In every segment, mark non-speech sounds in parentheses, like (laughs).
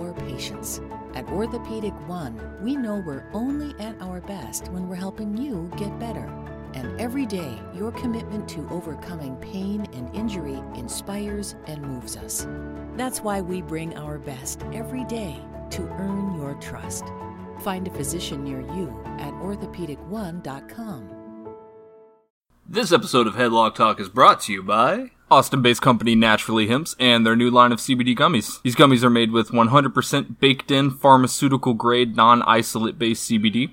our patients. At Orthopedic One, we know we're only at our best when we're helping you get better. And every day, your commitment to overcoming pain and injury inspires and moves us. That's why we bring our best every day to earn your trust. Find a physician near you at orthopedic1.com. This episode of Headlock Talk is brought to you by Austin based company Naturally Hemps and their new line of CBD gummies. These gummies are made with 100% baked in pharmaceutical grade non isolate based CBD.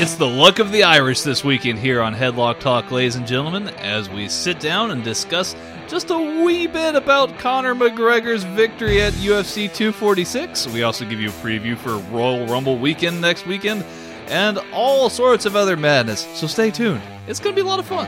It's the luck of the Irish this weekend here on Headlock Talk, ladies and gentlemen, as we sit down and discuss just a wee bit about Conor McGregor's victory at UFC 246. We also give you a preview for Royal Rumble weekend next weekend and all sorts of other madness. So stay tuned. It's going to be a lot of fun.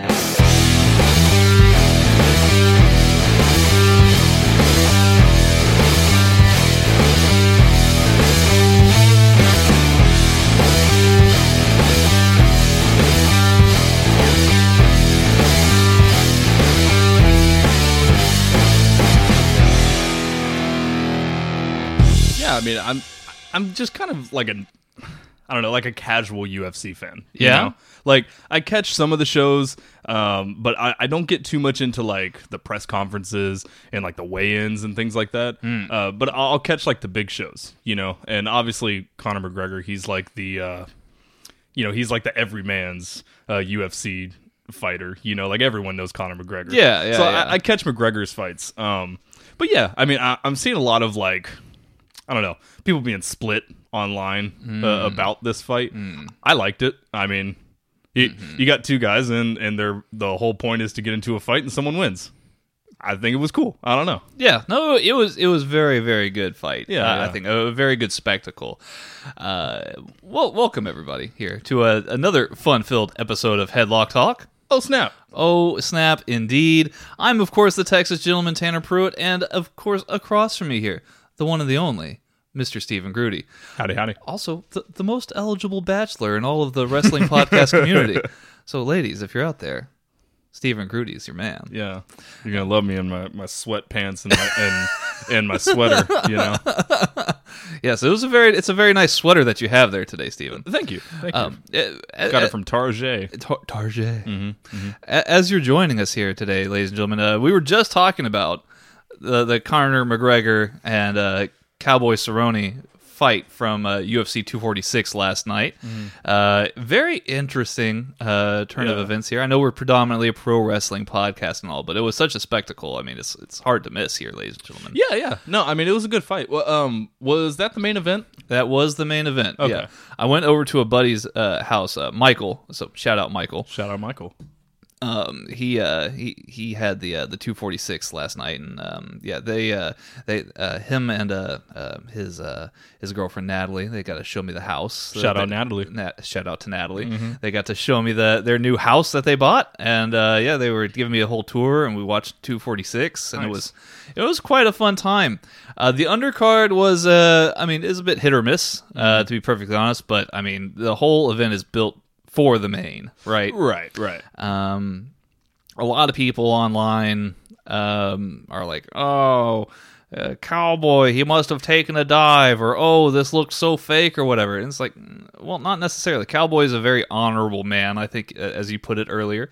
I mean, I'm I'm just kind of like a I don't know, like a casual UFC fan. you Yeah? know? Like I catch some of the shows, um, but I, I don't get too much into like the press conferences and like the weigh-ins and things like that. Uh, but I'll, I'll catch like the big shows, you know. And obviously Conor McGregor, he's like the, uh, you know, he's like the everyman's uh, UFC fighter. You know, like everyone knows Conor McGregor. Yeah, yeah, So yeah. I, I catch McGregor's fights. Um, but yeah, I mean, I, I'm seeing a lot of like. I don't know, people being split online Hmm. uh, about this fight. I liked it. I mean, you, Mm-hmm. you got two guys, and and they're the whole point is to get into a fight and someone wins. I think it was cool. I don't know. Yeah, no, it was it was very very good fight. Yeah, Uh, I think a very good spectacle. Uh, well, welcome everybody here to a, another fun filled episode of Headlock Talk. Oh snap! Oh snap! Indeed, I'm of course the Texas gentleman Tanner Pruitt, and of course across from me here, the one and the only Mr. Stephen Grudy. Howdy, howdy. Also, the, the most eligible bachelor in all of the wrestling podcast community. (laughs) So, ladies, if you're out there, Stephen Grudy is your man. Yeah, you're gonna love me in my my sweatpants and my and, and my sweater. You know. (laughs) Yes, it was a very it's a very nice sweater that you have there today, Stephen. Thank you. Thank you. Um, uh, Got it from Target. Tar- Target. A- As you're joining us here today, ladies and gentlemen, uh, we were just talking about the the Conor McGregor and uh, Cowboy Cerrone fight from uh, UFC 246 last night. Uh, very interesting uh, turn of events here. I know we're predominantly a pro wrestling podcast and all, but it was such a spectacle. I mean, it's it's hard to miss here, ladies and gentlemen. Yeah, yeah. No, I mean it was a good fight. Well, um, was that the main event? That was the main event. Okay. Yeah, I went over to a buddy's uh, house, uh, Michael. So shout out Michael. Shout out Michael. Um, he uh, he he had the uh, the 246 last night, and um, yeah, they uh, they uh, him and uh, uh, his uh, his girlfriend Natalie, they got to show me the house. Shout Uh, out Natalie. Nat, shout out to Natalie. They got to show me the their new house that they bought, and uh, yeah, they were giving me a whole tour, and we watched 246, and it was it was quite a fun time. Uh, the undercard was, uh, I mean, is a bit hit or miss, uh, to be perfectly honest, but I mean, the whole event is built for the main, right? Right, right. Um, a lot of people online um, are like, "Oh, uh, cowboy, he must have taken a dive," or "Oh, this looks so fake," or whatever. And it's like, mm, well, not necessarily. Cowboy is a very honorable man, I think, as you put it earlier.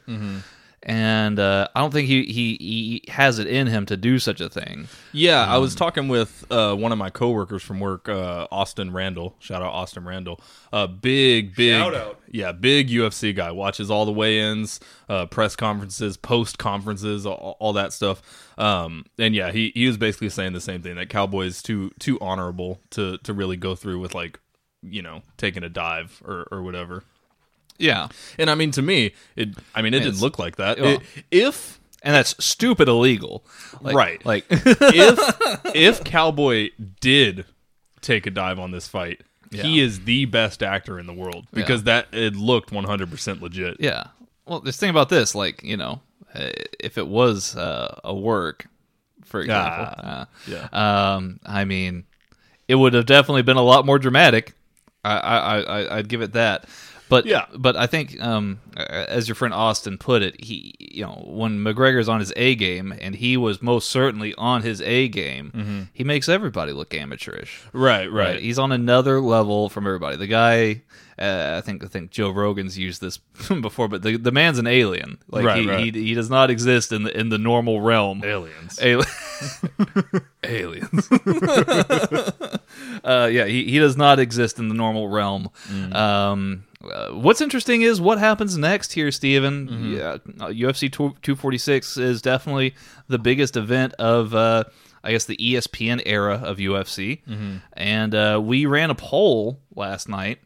And uh, I don't think he, he he has it in him to do such a thing. Yeah, I was talking with uh, one of my coworkers from work, uh, Austin Randall. Shout out Austin Randall. Uh, big, big, Shout out. yeah, big UFC guy. Watches all the weigh-ins, uh, press conferences, post conferences, all, all that stuff. Um, and yeah, he he was basically saying the same thing that Cowboy is too too honorable to to really go through with like you know taking a dive or or whatever. Yeah, And I mean, to me, it. I mean, it didn't look like that. well- It- if and that's stupid illegal. Like, Right. Like, (laughs) if if Cowboy did take a dive on this fight, he is the best actor in the world because that it looked 100% legit. Yeah. Well, just thing about this. Like, you know, uh, if it was uh, a work, for example, Ah, uh, yeah. um, I mean, it would have definitely been a lot more dramatic. I, I, I I'd give it that. But Yeah. but I think, um, as your friend Austin put it, he, you know, when McGregor's on his A game, and he was most certainly on his A game, he makes everybody look amateurish. Right, right. Right. He's on another level from everybody. The guy, uh, I think, I think Joe Rogan's used this (laughs) before, but the, the man's an alien. Like Right, he, right. he he does not exist in the in the normal realm. Aliens. Ali- (laughs) Aliens. (laughs) uh, yeah, he, he does not exist in the normal realm. Um, uh, what's interesting is what happens next here, Steven. Yeah, uh, UFC 246 is definitely the biggest event of, uh, I guess, the ESPN era of UFC. And uh, we ran a poll last night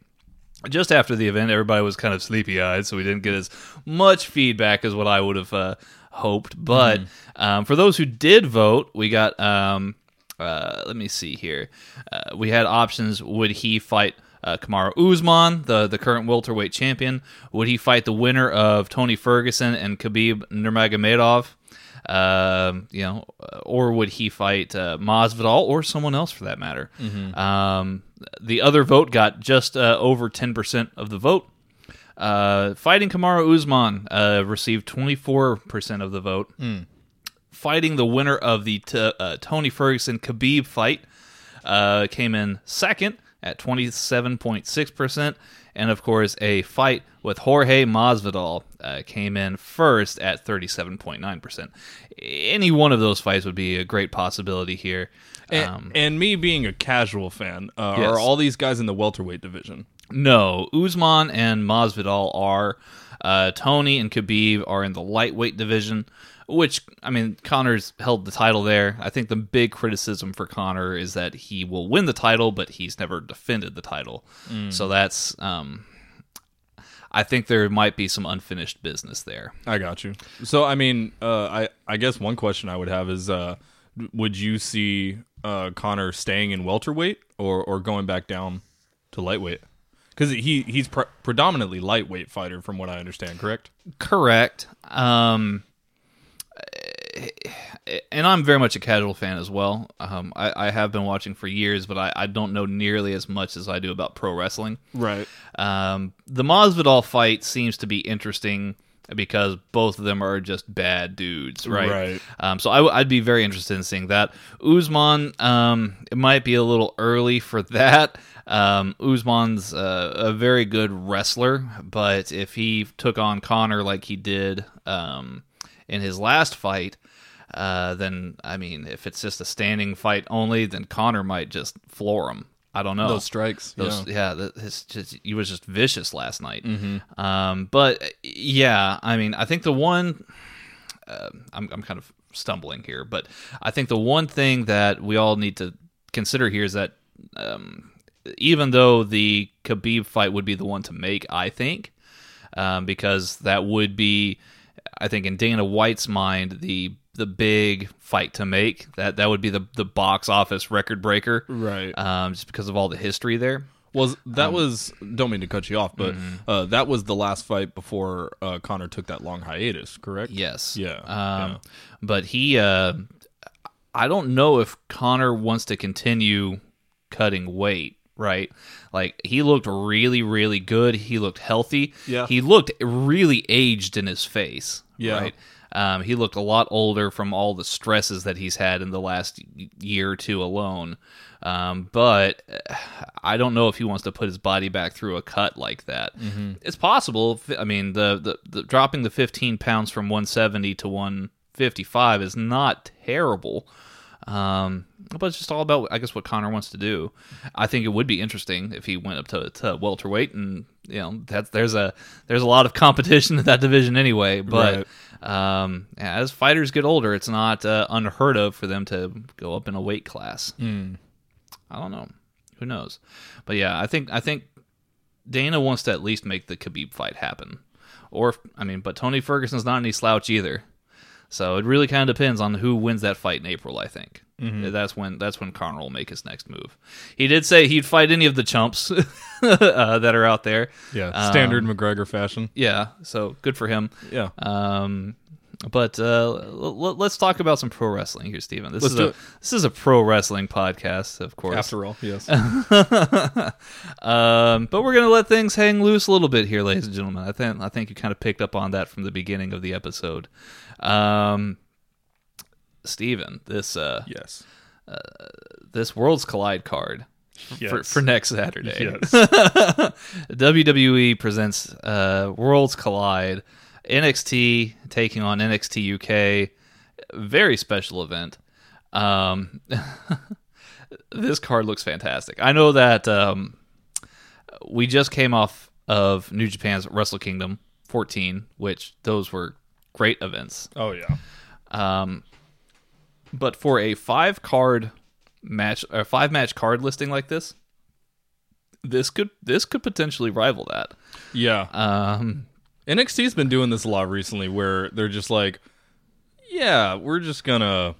just after the event, everybody was kind of sleepy eyed, so we didn't get as much feedback as what I would have uh, hoped. But um, for those who did vote, we got. Um, uh, let me see here. Uh, we had options. Would he fight uh, Kamaru Usman, the the current welterweight champion? Would he fight the winner of Tony Ferguson and Khabib Nurmagomedov? Um, you know, or would he fight uh, Masvidal or someone else for that matter? Um, the other vote got just uh, over ten percent of the vote. Uh, fighting Kamaru Usman uh, received twenty four percent of the vote. Fighting the winner of the t- uh, Tony Ferguson Khabib fight uh, came in second at 27.6%. And of course, a fight with Jorge Masvidal uh, came in first at 37.9%. Any one of those fights would be a great possibility here. And, Um, and me being a casual fan, uh, Yes. are all these guys in the welterweight division? no, Usman and Masvidal are. Uh, Tony and Khabib are in the lightweight division, which, I mean, Conor's held the title there. I think the big criticism for Conor is that he will win the title, but he's never defended the title. So that's, um, I think there might be some unfinished business there. I got you. So, I mean, uh, I I guess one question I would have is, uh, would you see uh, Conor staying in welterweight or or going back down to lightweight? Because he he's pre- predominantly lightweight fighter, from what I understand. Correct? Correct. Um, and I'm very much a casual fan as well. Um, I, I have been watching for years, but I, I don't know nearly as much as I do about pro wrestling. Right. Um, the Masvidal fight seems to be interesting because both of them are just bad dudes, right? Right. Um, so I, would be very interested in seeing that. Usman, um, it might be a little early for that. Um, Usman's uh, a very good wrestler, but if he took on Conor like he did um, in his last fight, uh, then I mean, if it's just a standing fight only, then Conor might just floor him. I don't know Those strikes. those, yeah, the, his just he was just vicious last night. Mm-hmm. Um, but yeah, I mean, I think the one uh, I'm I'm kind of stumbling here, but I think the one thing that we all need to consider here is that um, even though the Khabib fight would be the one to make, I think, um, because that would be I think in Dana White's mind, the the big fight to make that that would be the the box office record breaker, Right. Um, just because of all the history there. Was that Um, was don't mean to cut you off, but mm-hmm. uh, that was the last fight before uh, Conor took that long hiatus, correct? Yes. Yeah, Um, yeah. But he, uh, I don't know if Conor wants to continue cutting weight. Right, like he looked really, really good. He looked healthy. Yeah. he looked really aged in his face. Yeah. right. Um, he looked a lot older from all the stresses that he's had in the last year or two alone. Um, but uh, I don't know if he wants to put his body back through a cut like that. It's possible. I mean, the, the the dropping the 15 pounds from 170 to 155 is not terrible. Um, but it's just all about, I guess, what Conor wants to do. I think it would be interesting if he went up to, to welterweight, and you know, that's there's a there's a lot of competition in that division anyway. But um, as fighters get older, it's not uh, unheard of for them to go up in a weight class. I don't know, who knows? But yeah, I think I think Dana wants to at least make the Khabib fight happen. Or I mean, but Tony Ferguson's not any slouch either. So it really kind of depends on who wins that fight in April. I think that's when that's when Conor will make his next move. He did say he'd fight any of the chumps (laughs) uh, that are out there. Yeah, standard McGregor fashion. Yeah, so good for him. Yeah. Um, but uh, l- l- let's talk about some pro wrestling here, Steven. This Let's is a it. this is a pro wrestling podcast, of course. After all, yes. (laughs) Um, but we're gonna let things hang loose a little bit here, ladies and gentlemen. I think I think you kind of picked up on that from the beginning of the episode. Um, Steven, this uh, yes. this Worlds Collide card for, Yes. for next Saturday. Yes. (laughs) WWE presents uh, Worlds Collide, NXT taking on NXT UK. Very special event. Um, (laughs) this card looks fantastic. I know that um, we just came off of New Japan's Wrestle Kingdom 14, which those were great events. oh yeah. Um, but for a five card match, a five match card listing like this, this could this could potentially rival that. Yeah. Um, NXT's been doing this a lot recently where they're just like, yeah, we're just gonna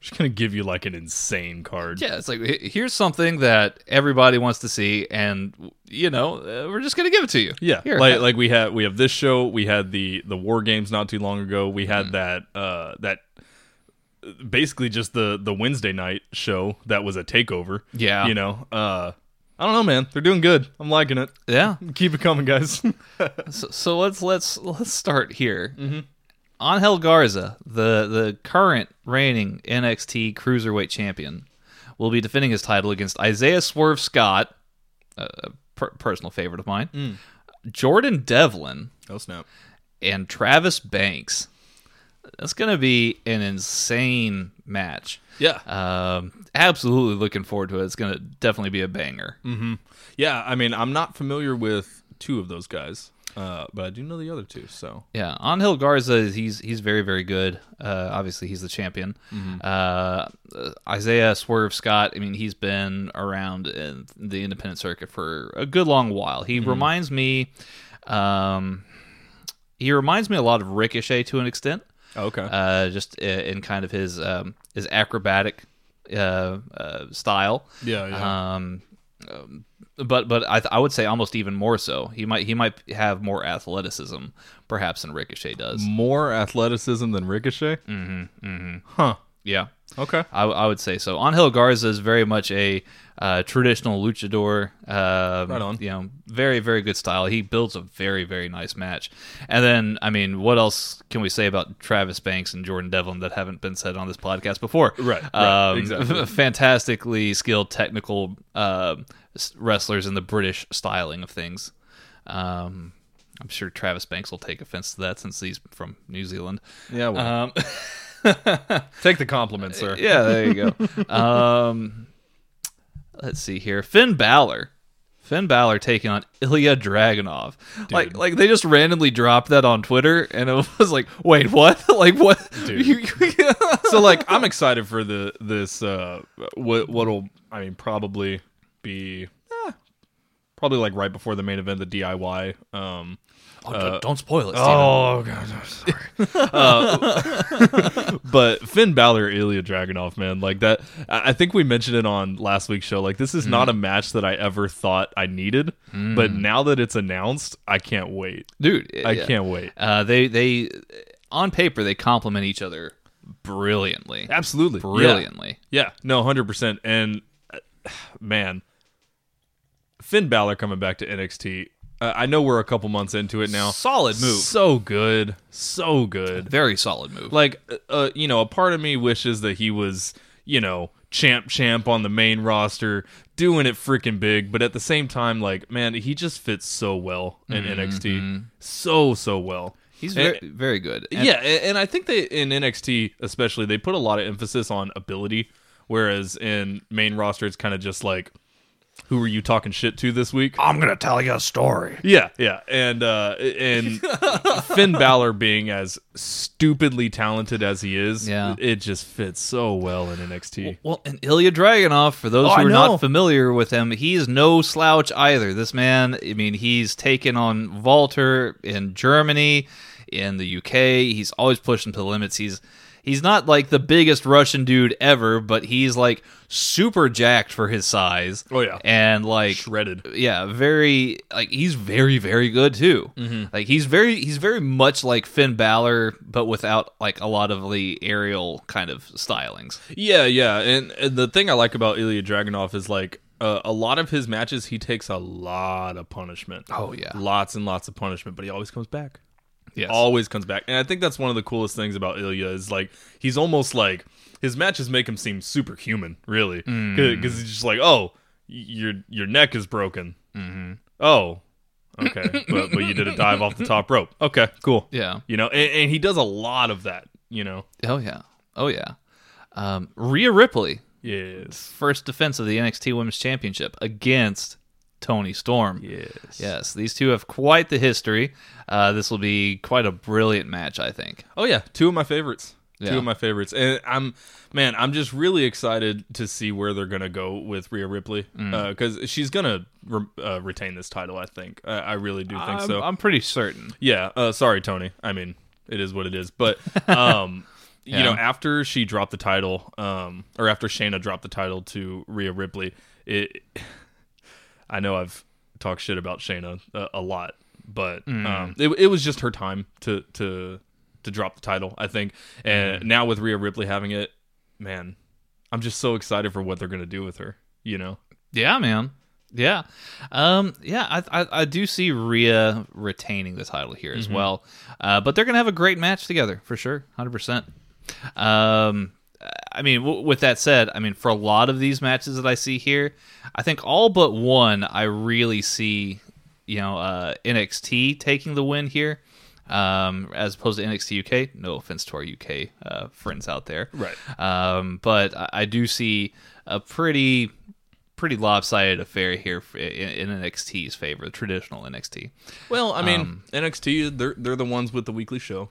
just gonna give you like an insane card. yeah, it's like here's something that everybody wants to see, and you know uh, we're just gonna give it to you. Yeah, Here, like ha- like we had we have this show. We had the the war games not too long ago. We Mm. had that uh that basically just the the Wednesday night show that was a takeover. Yeah. you know. Uh, I don't know, man. They're doing good. I'm liking it. yeah. (laughs) Keep it coming, guys. (laughs) So, so let's let's let's start here. Mm-hmm. Angel Garza, the the current reigning NXT Cruiserweight Champion, will be defending his title against Isaiah Swerve Scott, a per- personal favorite of mine, mm. Jordan Devlin, oh snap! and Travis Banks. That's going to be an insane match. Yeah, Um, absolutely looking forward to it. It's going to definitely be a banger. yeah. I mean, I'm not familiar with two of those guys, uh, but I do know the other two. So Yeah, Angel Garza, he's he's very very good. Uh, obviously, he's the champion. Uh, Isaiah Swerve Scott, I mean, he's been around in the independent circuit for a good long while. He reminds me, um, he reminds me a lot of Ricochet to an extent. Okay, Uh, just i- in kind of his um, his acrobatic uh, uh, style. yeah, yeah. Um, um, but but I, th- I would say almost even more so. He might he might have more athleticism, perhaps, than Ricochet does. More athleticism than Ricochet. Mm-hmm. Mm-hmm. Huh. Yeah, Okay. I, I would say so. Angel Garza is very much a uh, traditional luchador. Uh, Right on. You know, very very good style. He builds a very very nice match. And then I mean, what else can we say about Travis Banks and Jordan Devlin that haven't been said on this podcast before? Right, right, Um, exactly. (laughs) fantastically skilled technical uh, wrestlers in the British styling of things. Um, I'm sure Travis Banks will take offense to that since he's from New Zealand. Yeah. Well, Um, (laughs) (laughs) take the compliment, sir. yeah, there you go. um, let's see here. Finn Balor. Finn Balor taking on Ilja Dragunov. Like, like they just randomly dropped that on Twitter, and it (laughs) was like, wait, what? (laughs) like, what? So like I'm excited for the this uh what what'll I mean probably be eh, probably like right before the main event, the DIY. Um, Oh, don't, don't spoil it. Steven. oh god, I'm sorry. (laughs) uh, but Finn Balor, Ilja Dragunov, man, like that. I think we mentioned it on last week's show. Like this is not a match that I ever thought I needed, but now that it's announced, I can't wait. dude, I yeah. can't wait. Uh, they they on paper they complement each other brilliantly, Absolutely, brilliantly. Yeah, yeah. no, hundred percent. And uh, (sighs) man, Finn Balor coming back to NXT. Uh, I know we're a couple months into it now. Solid move, So good, so good. very solid move. Like, uh, uh, you know, a part of me wishes that he was, you know, champ champ on the main roster, doing it freaking big. But at the same time, like, man, he just fits so well in NXT, so so well. He's And- very very good. And- yeah, and I think they in NXT especially they put a lot of emphasis on ability, whereas in main roster it's kind of just like, who are you talking shit to this week? I'm gonna tell you a story. Yeah, yeah, and uh, and (laughs) Finn Balor being as stupidly talented as he is, Yeah. it just fits so well in NXT. Well, and Ilja Dragunov, for those Oh, who are not familiar with him, he's no slouch either. This man, I mean, he's taken on Walter in Germany, in the UK. He's always pushing to the limits. He's he's not like the biggest Russian dude ever, but he's like super jacked for his size. Oh, yeah. and like Shredded. yeah, very like he's very very good too. Mm-hmm. Like he's very he's very much like Finn Balor, but without like a lot of the aerial kind of stylings. Yeah, yeah, and, and the thing I like about Ilja Dragunov is like uh, a lot of his matches he takes a lot of punishment. Oh, yeah. lots and lots of punishment, but he always comes back. Yes. always comes back. And I think that's one of the coolest things about Ilja is like he's almost like his matches make him seem superhuman, really, because he's just like, oh, your your neck is broken. Mm-hmm. Oh, okay, but but you did a dive off the top rope. Okay, cool. Yeah. you know, and, and he does a lot of that. You know, Oh yeah. Oh yeah. Um, Rhea Ripley, yes, first defense of the NXT Women's Championship against Toni Storm. yes, Yes, these two have quite the history. Uh, this will be quite a brilliant match, I think. Oh yeah, two of my favorites. Yeah. Two of my favorites, and I'm man, I'm just really excited to see where they're gonna go with Rhea Ripley Mm. because she's gonna re- uh, retain this title. I think. I, I really do think I'm, so. I'm pretty certain. yeah. Uh, sorry, Tony. I mean, it is what it is. But (laughs) um, you know, after she dropped the title, um, or after Shayna dropped the title to Rhea Ripley, it. I know I've talked shit about Shayna a, a lot, but Mm. um, it, it was just her time to to to drop the title, I think. And Mm. now with Rhea Ripley having it, man, I'm just so excited for what they're gonna do with her. You know, Yeah, man. Yeah, um, yeah. I, I I do see Rhea retaining the title here as well, uh, but they're gonna have a great match together for sure, hundred percent. Um, I mean, w- with that said, I mean, for a lot of these matches that I see here, I think all but one I really see, you know, uh, NXT taking the win here. Um, as opposed to NXT UK, no offense to our UK uh, friends out there, Right. Um, but I, I do see a pretty pretty lopsided affair here in, in NXT's favor, traditional NXT. Well, I mean, Um, NXT they're they're the ones with the weekly show,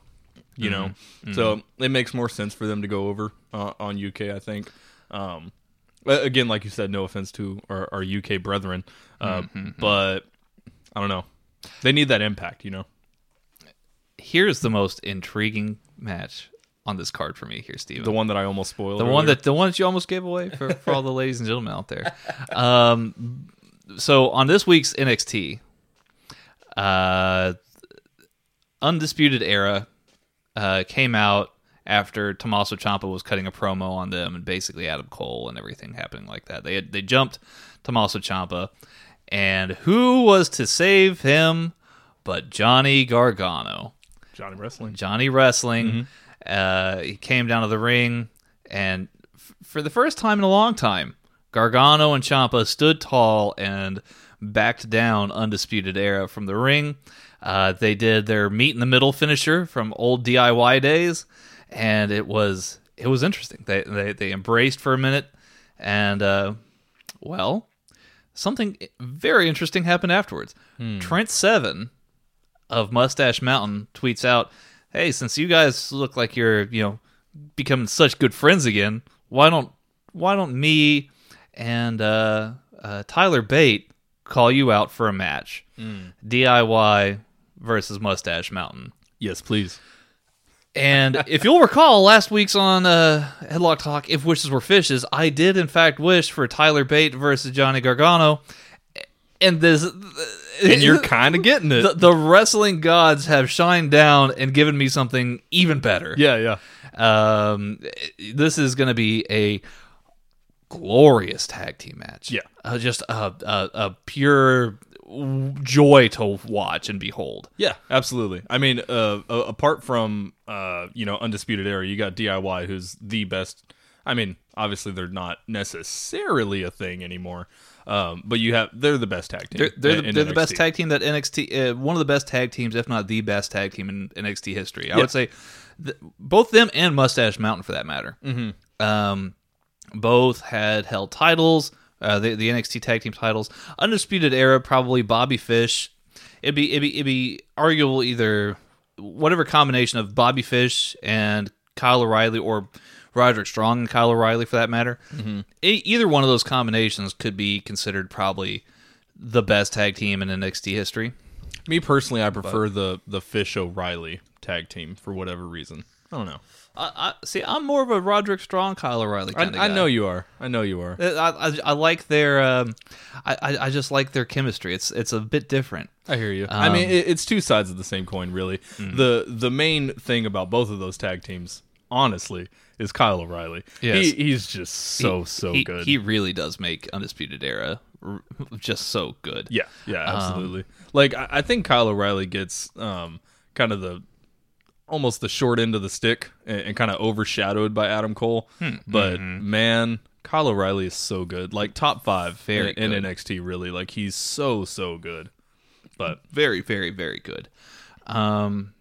you know, Mm-hmm. so it makes more sense for them to go over uh, on UK. I think. Um, again, like you said, no offense to our, our UK brethren, uh, Mm-hmm. but I don't know. They need that impact, you know. Here's the most intriguing match on this card for me here, Steven. The one that I almost spoiled. the one that the one that you almost gave away for, for all the (laughs) ladies and gentlemen out there. Um, so on this week's NXT, uh, Undisputed Era uh, came out after Tommaso Ciampa was cutting a promo on them and basically Adam Cole and everything happening like that. They had, they jumped Tommaso Ciampa, and who was to save him but Johnny Gargano? Johnny Wrestling. Johnny Wrestling. Uh, he came down to the ring, and f- for the first time in a long time, Gargano and Ciampa stood tall and backed down Undisputed Era from the ring. Uh, they did their meet in the middle finisher from old DIY days, and it was it was interesting. They they, they embraced for a minute, and uh, well, something very interesting happened afterwards. Trent Seven of Mustache Mountain tweets out, "Hey, since you guys look like you're, you know, becoming such good friends again, why don't why don't me and uh, uh, Tyler Bate call you out for a match. DIY versus Mustache Mountain. Yes, please. And if you'll recall, last week's on uh, Headlock Talk, if wishes were fishes, I did in fact wish for Tyler Bate versus Johnny Gargano. And this, And you're (laughs) kind of getting it. the, the wrestling gods have shined down and given me something even better. yeah, yeah. Um, this is going to be a glorious tag team match. Yeah. uh, just a, a, a pure joy to watch and behold. Yeah, absolutely. I mean, uh, uh, apart from uh, you know Undisputed Era, you got DIY, who's the best. I mean, obviously they're not necessarily a thing anymore, um, but you have they're the best tag team. They're, they're, in- the, in they're the best tag team that NXT, uh, one of the best tag teams, if not the best tag team in NXT history. I would say th- both them and Mustache Mountain, for that matter. Mm-hmm. Um, both had held titles, uh, the, the NXT tag team titles. Undisputed Era, probably Bobby Fish. It'd be it'd be it'd be arguable either whatever combination of Bobby Fish and Kyle O'Reilly or Roderick Strong and Kyle O'Reilly for that matter. E- either one of those combinations could be considered probably the best tag team in NXT history. Me personally, I prefer the the Fish O'Reilly tag team for whatever reason. I don't know. I, I see. I'm more of a Roderick Strong, Kyle O'Reilly I, kind of I know you are. I know you are. I, I, I like their. Um, I, I I just like their chemistry. It's it's a bit different. I hear you. I mean, it, it's two sides of the same coin, really. The the main thing about both of those tag teams, honestly, is Kyle O'Reilly. Yes. He, he's just so so he, good. He really does make Undisputed Era r- just so good. yeah, yeah, absolutely. like I, I think Kyle O'Reilly gets um kind of the almost the short end of the stick and, and kind of overshadowed by Adam Cole. But man, Kyle O'Reilly is so good. Like top five Very in, in. NXT. Really, like he's so so good. But very very very good. Um,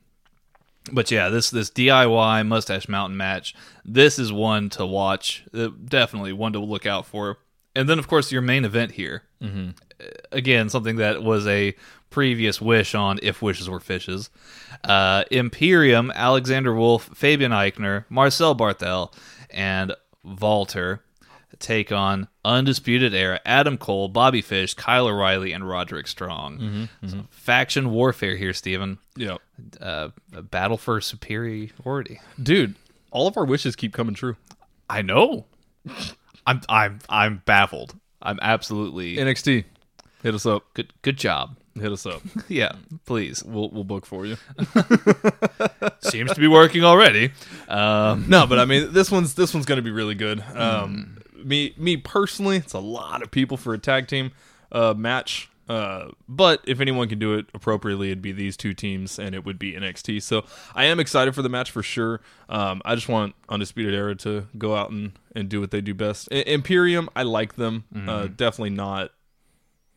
but yeah, this this DIY Mustache Mountain match, this is one to watch. Uh, definitely one to look out for. And then of course your main event here. Mm-hmm. Again, something that was a previous wish on if wishes were fishes. Uh, Imperium, Alexander Wolfe, Fabian Aichner, Marcel Barthel, and Walter take on Undisputed Era, Adam Cole, Bobby Fish, Kyle O'Reilly, and Roderick Strong. So faction warfare here, Stephen. yeah, Uh, a battle for superiority. dude, all of our wishes keep coming true. I know. (laughs) I'm I'm I'm baffled. I'm absolutely NXT, hit us up. good. Good job. Hit us up. (laughs) Yeah, please. We'll we'll book for you. (laughs) Seems to be working already. Um, no, but I mean this one's this one's gonna be really good. Um, me me personally, it's a lot of people for a tag team uh, match. Uh, but if anyone can do it appropriately, it'd be these two teams, and it would be NXT. So I am excited for the match for sure. Um, I just want Undisputed Era to go out and, and do what they do best. I- Imperium, I like them. Uh, definitely not,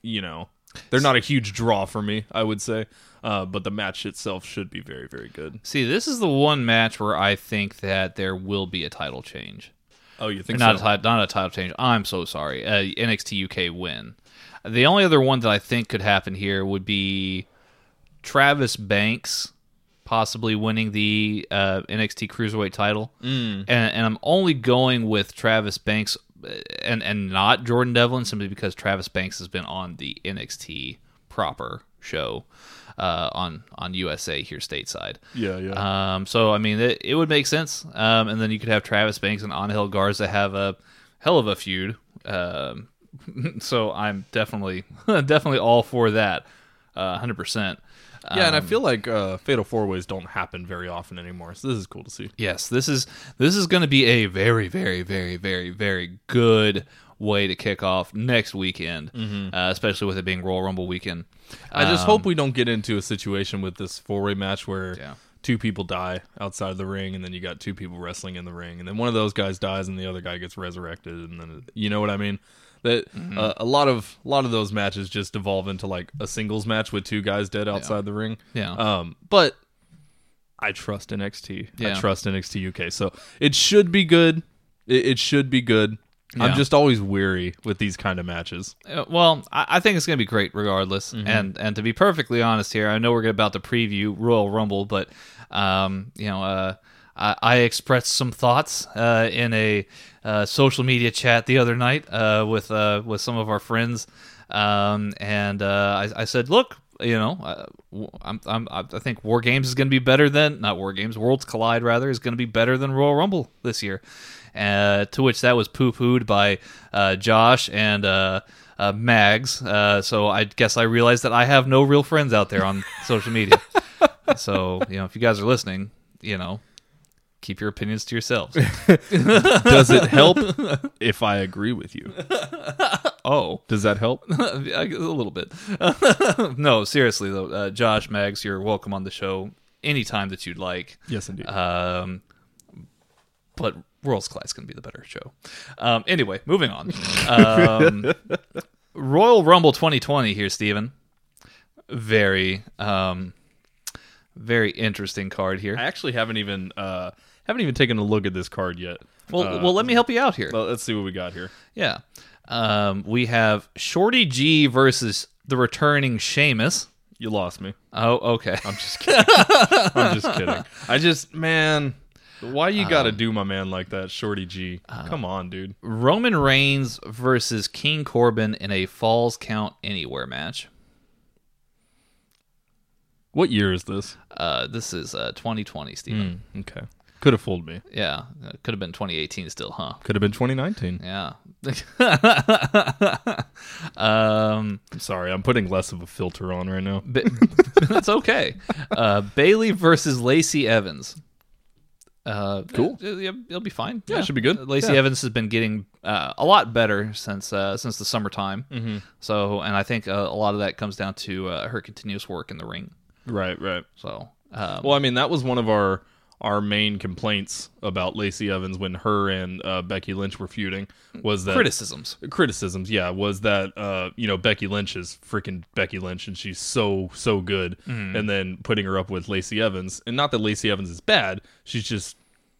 you know, they're not a huge draw for me. I would say, uh, but the match itself should be very very good. see, this is the one match where I think that there will be a title change. Oh, you think not so? a not a title change. I'm so sorry. Uh, NXT UK win. The only other one that I think could happen here would be Travis Banks possibly winning the uh, NXT Cruiserweight title, mm. and, and I'm only going with Travis Banks and and not Jordan Devlin simply because Travis Banks has been on the NXT proper show uh, on on USA here stateside. yeah, yeah. Um, so I mean, it, it would make sense. Um, and then you could have Travis Banks and Angel Garza have a hell of a feud. Um, (laughs) so I'm definitely (laughs) definitely all for that, hundred percent. Yeah, and I Um, feel like uh, fatal four ways don't happen very often anymore. So this is cool to see. Yes, this is this is going to be a very very very very very good way to kick off next weekend, uh, especially with it being Royal Rumble weekend. I just hope we don't get into a situation with this four way match where Yeah. two people die outside the ring, and then you got two people wrestling in the ring, and then one of those guys dies, and the other guy gets resurrected, and then you know what I mean. That Mm-hmm. uh, a lot of a lot of those matches just devolve into like a singles match with two guys dead outside the ring. Yeah. Um, but I trust NXT. Yeah. I trust NXT UK. So it should be good. It, it should be good. Yeah. I'm just always weary with these kind of matches. Uh, well, I, I think it's going to be great regardless. And and to be perfectly honest here, I know we're about to preview Royal Rumble, but um, you know, uh, I, I expressed some thoughts uh, in a uh, social media chat the other night uh, with uh, with some of our friends Um, and uh, I, I said, look, you know, I'm, I'm, I think War Games is going to be better than not War Games, Worlds Collide rather is going to be better than Royal Rumble this year. To which that was poo pooed by Josh and uh, Mags. Uh, so I guess I realized that I have no real friends out there on (laughs) social media. so you know, if you guys are listening, you know, keep your opinions to yourselves. (laughs) Does it help (laughs) if I agree with you? (laughs) oh, Does that help? a little bit. no, seriously though, uh, Josh Mags, you're welcome on the show anytime that you'd like. Yes, indeed. Um, but World's Class is going to be the better show. Um, anyway, moving on. Um, Royal Rumble 2020 here, Stephen. Very, um, very interesting card here. I actually haven't even uh, haven't even taken a look at this card yet. Well, Uh, well, let me help you out here. well, let's see what we got here. Yeah. Um, we have Shorty G versus the returning Sheamus. You lost me. Oh, okay. I'm just kidding. (laughs) I'm just kidding. I just man, why you got to do my man like that, Shorty G? Come on, dude. Roman Reigns versus King Corbin in a Falls Count Anywhere match. What year is this? Uh, this is uh, 2020, Steven. Okay, could have fooled me. Yeah, it could have been 2018 still, huh? Could have been 2019. Yeah. (laughs) um, I'm sorry, I'm putting less of a filter on right now. Ba- (laughs) that's okay. Uh, Bayley versus Lacey Evans. Uh, Cool. uh, Yeah, it'll be fine. Yeah, it should be good. Lacey Yeah. Evans has been getting uh, a lot better since uh, since the summertime. Mm-hmm. So, and I think uh, a lot of that comes down to uh, her continuous work in the ring. Right, right. So, um, Well, I mean, that was one of our our main complaints about Lacey Evans when her and uh, Becky Lynch were feuding was that criticisms. criticisms yeah was that uh you know becky lynch is freaking becky lynch and she's so so good and then putting her up with lacey evans and not that lacey evans is bad she's just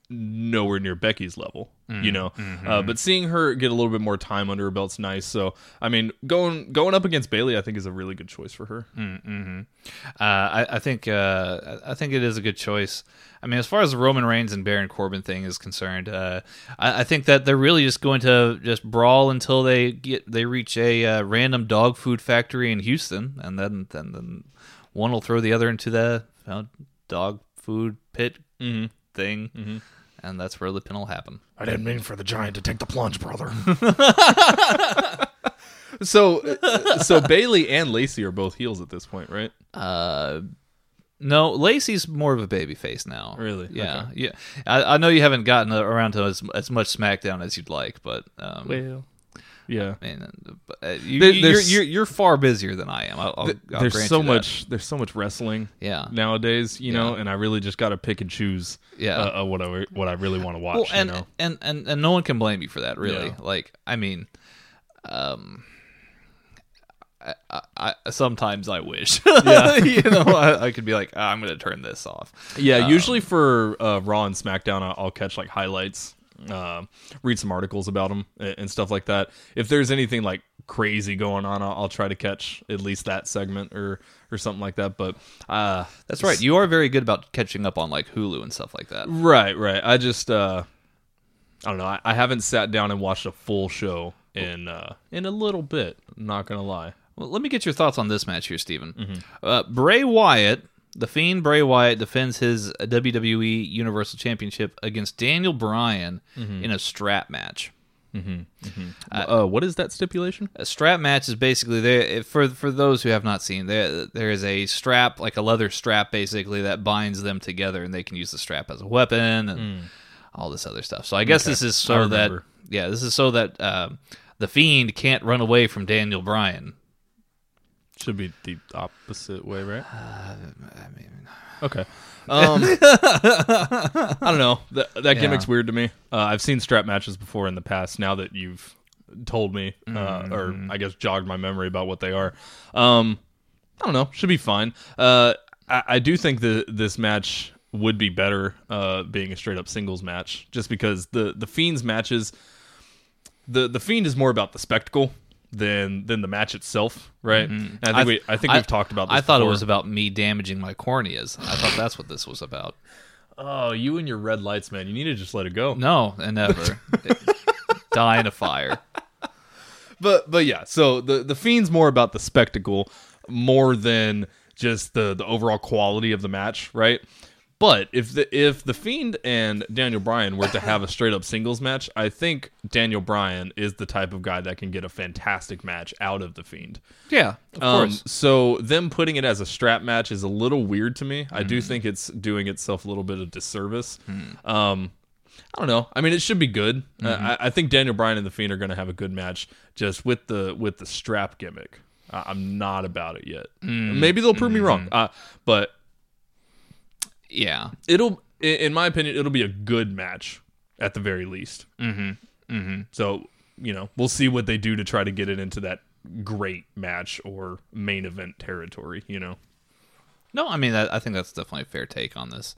nowhere near becky's level you know? Uh, but seeing her get a little bit more time under her belt's nice so i mean going going up against bayley i think is a really good choice for her. Uh, I, I think uh, I think it is a good choice. I mean, as far as the Roman Reigns and Baron Corbin thing is concerned, uh, I, I think that they're really just going to just brawl until they get they reach a uh, random dog food factory in Houston, and then then, then one will throw the other into the dog food pit thing, and that's where the pin will happen. i didn't mean for the giant to take the plunge brother (laughs) so so bayley and lacey are both heels at this point right Uh, no, Lacey's more of a baby face now. Really? Yeah, yeah. I, I know you haven't gotten around to as, as much SmackDown as you'd like, but um, well yeah man, but, uh, you, There- you're, you're you're far busier than I am. I'll, I'll, I'll there's so much there's so much wrestling Yeah. nowadays you know and i really just got to pick and choose Yeah. uh, uh, what i what i really want to watch Well, and, you know and and and no one can blame you for that, really. Yeah. Like, I mean, um. I, I, I sometimes I wish, (laughs) Yeah. you know, I, I could be like, "Ah, I'm going to turn this off. yeah Um, usually for uh, raw and smackdown I'll, I'll catch like highlights uh, read some articles about them and, and stuff like that if there's anything like crazy going on I'll, I'll try to catch at least that segment or or something like that but uh That's right. You are very good about catching up on like Hulu and stuff like that. Right, right. I just uh I don't know. I, I haven't sat down and watched a full show in uh in a little bit, not gonna lie. Well, let me get your thoughts on this match here, Stephen. Mm-hmm. Uh, Bray Wyatt, the Fiend Bray Wyatt, defends his WWE Universal Championship against Daniel Bryan Mm-hmm. in a strap match. Uh, what is that stipulation? A strap match is basically there for for those who have not seen there. There is a strap, like a leather strap, basically that binds them together, and they can use the strap as a weapon and all this other stuff. So I guess this is. So that yeah, this is so that uh, the Fiend can't run away from Daniel Bryan. Should be the opposite way, right? I mean, Okay. (laughs) Um, I don't know. That, that Yeah. gimmick's weird to me. Uh, I've seen strap matches before in the past. Now that you've told me, uh, Mm-hmm. or I guess jogged my memory about what they are, um, I don't know. Should be fine. Uh, I, I do think that this match would be better uh, being a straight up singles match, just because the the fiends matches, the the fiend is more about the spectacle than than the match itself, right? And I think we I think we've talked about. this Mm-hmm. I thought it was about me damaging my corneas. I thought that's what this was about. Oh, you and your red lights, man. You need to just let it go. No, and never (laughs) die in a fire. but but yeah, so the the fiend's more about the spectacle more than just the the overall quality of the match, right? But if the if the Fiend and Daniel Bryan were to have a straight up singles match, I think Daniel Bryan is the type of guy that can get a fantastic match out of the Fiend. Yeah, of Um, course. so them putting it as a strap match is a little weird to me. I do think it's doing itself a little bit of disservice. Um, I don't know. I mean, it should be good. Uh, I, I think Daniel Bryan and the Fiend are going to have a good match, just with the with the strap gimmick. I'm not about it yet. Maybe they'll prove me wrong. Uh, but Yeah. it'll, in my opinion, it'll be a good match at the very least. Mm-hmm. Mm-hmm. So you know, we'll see what they do to try to get it into that great match or main event territory. You know. No, I mean, I think that's definitely a fair take on this.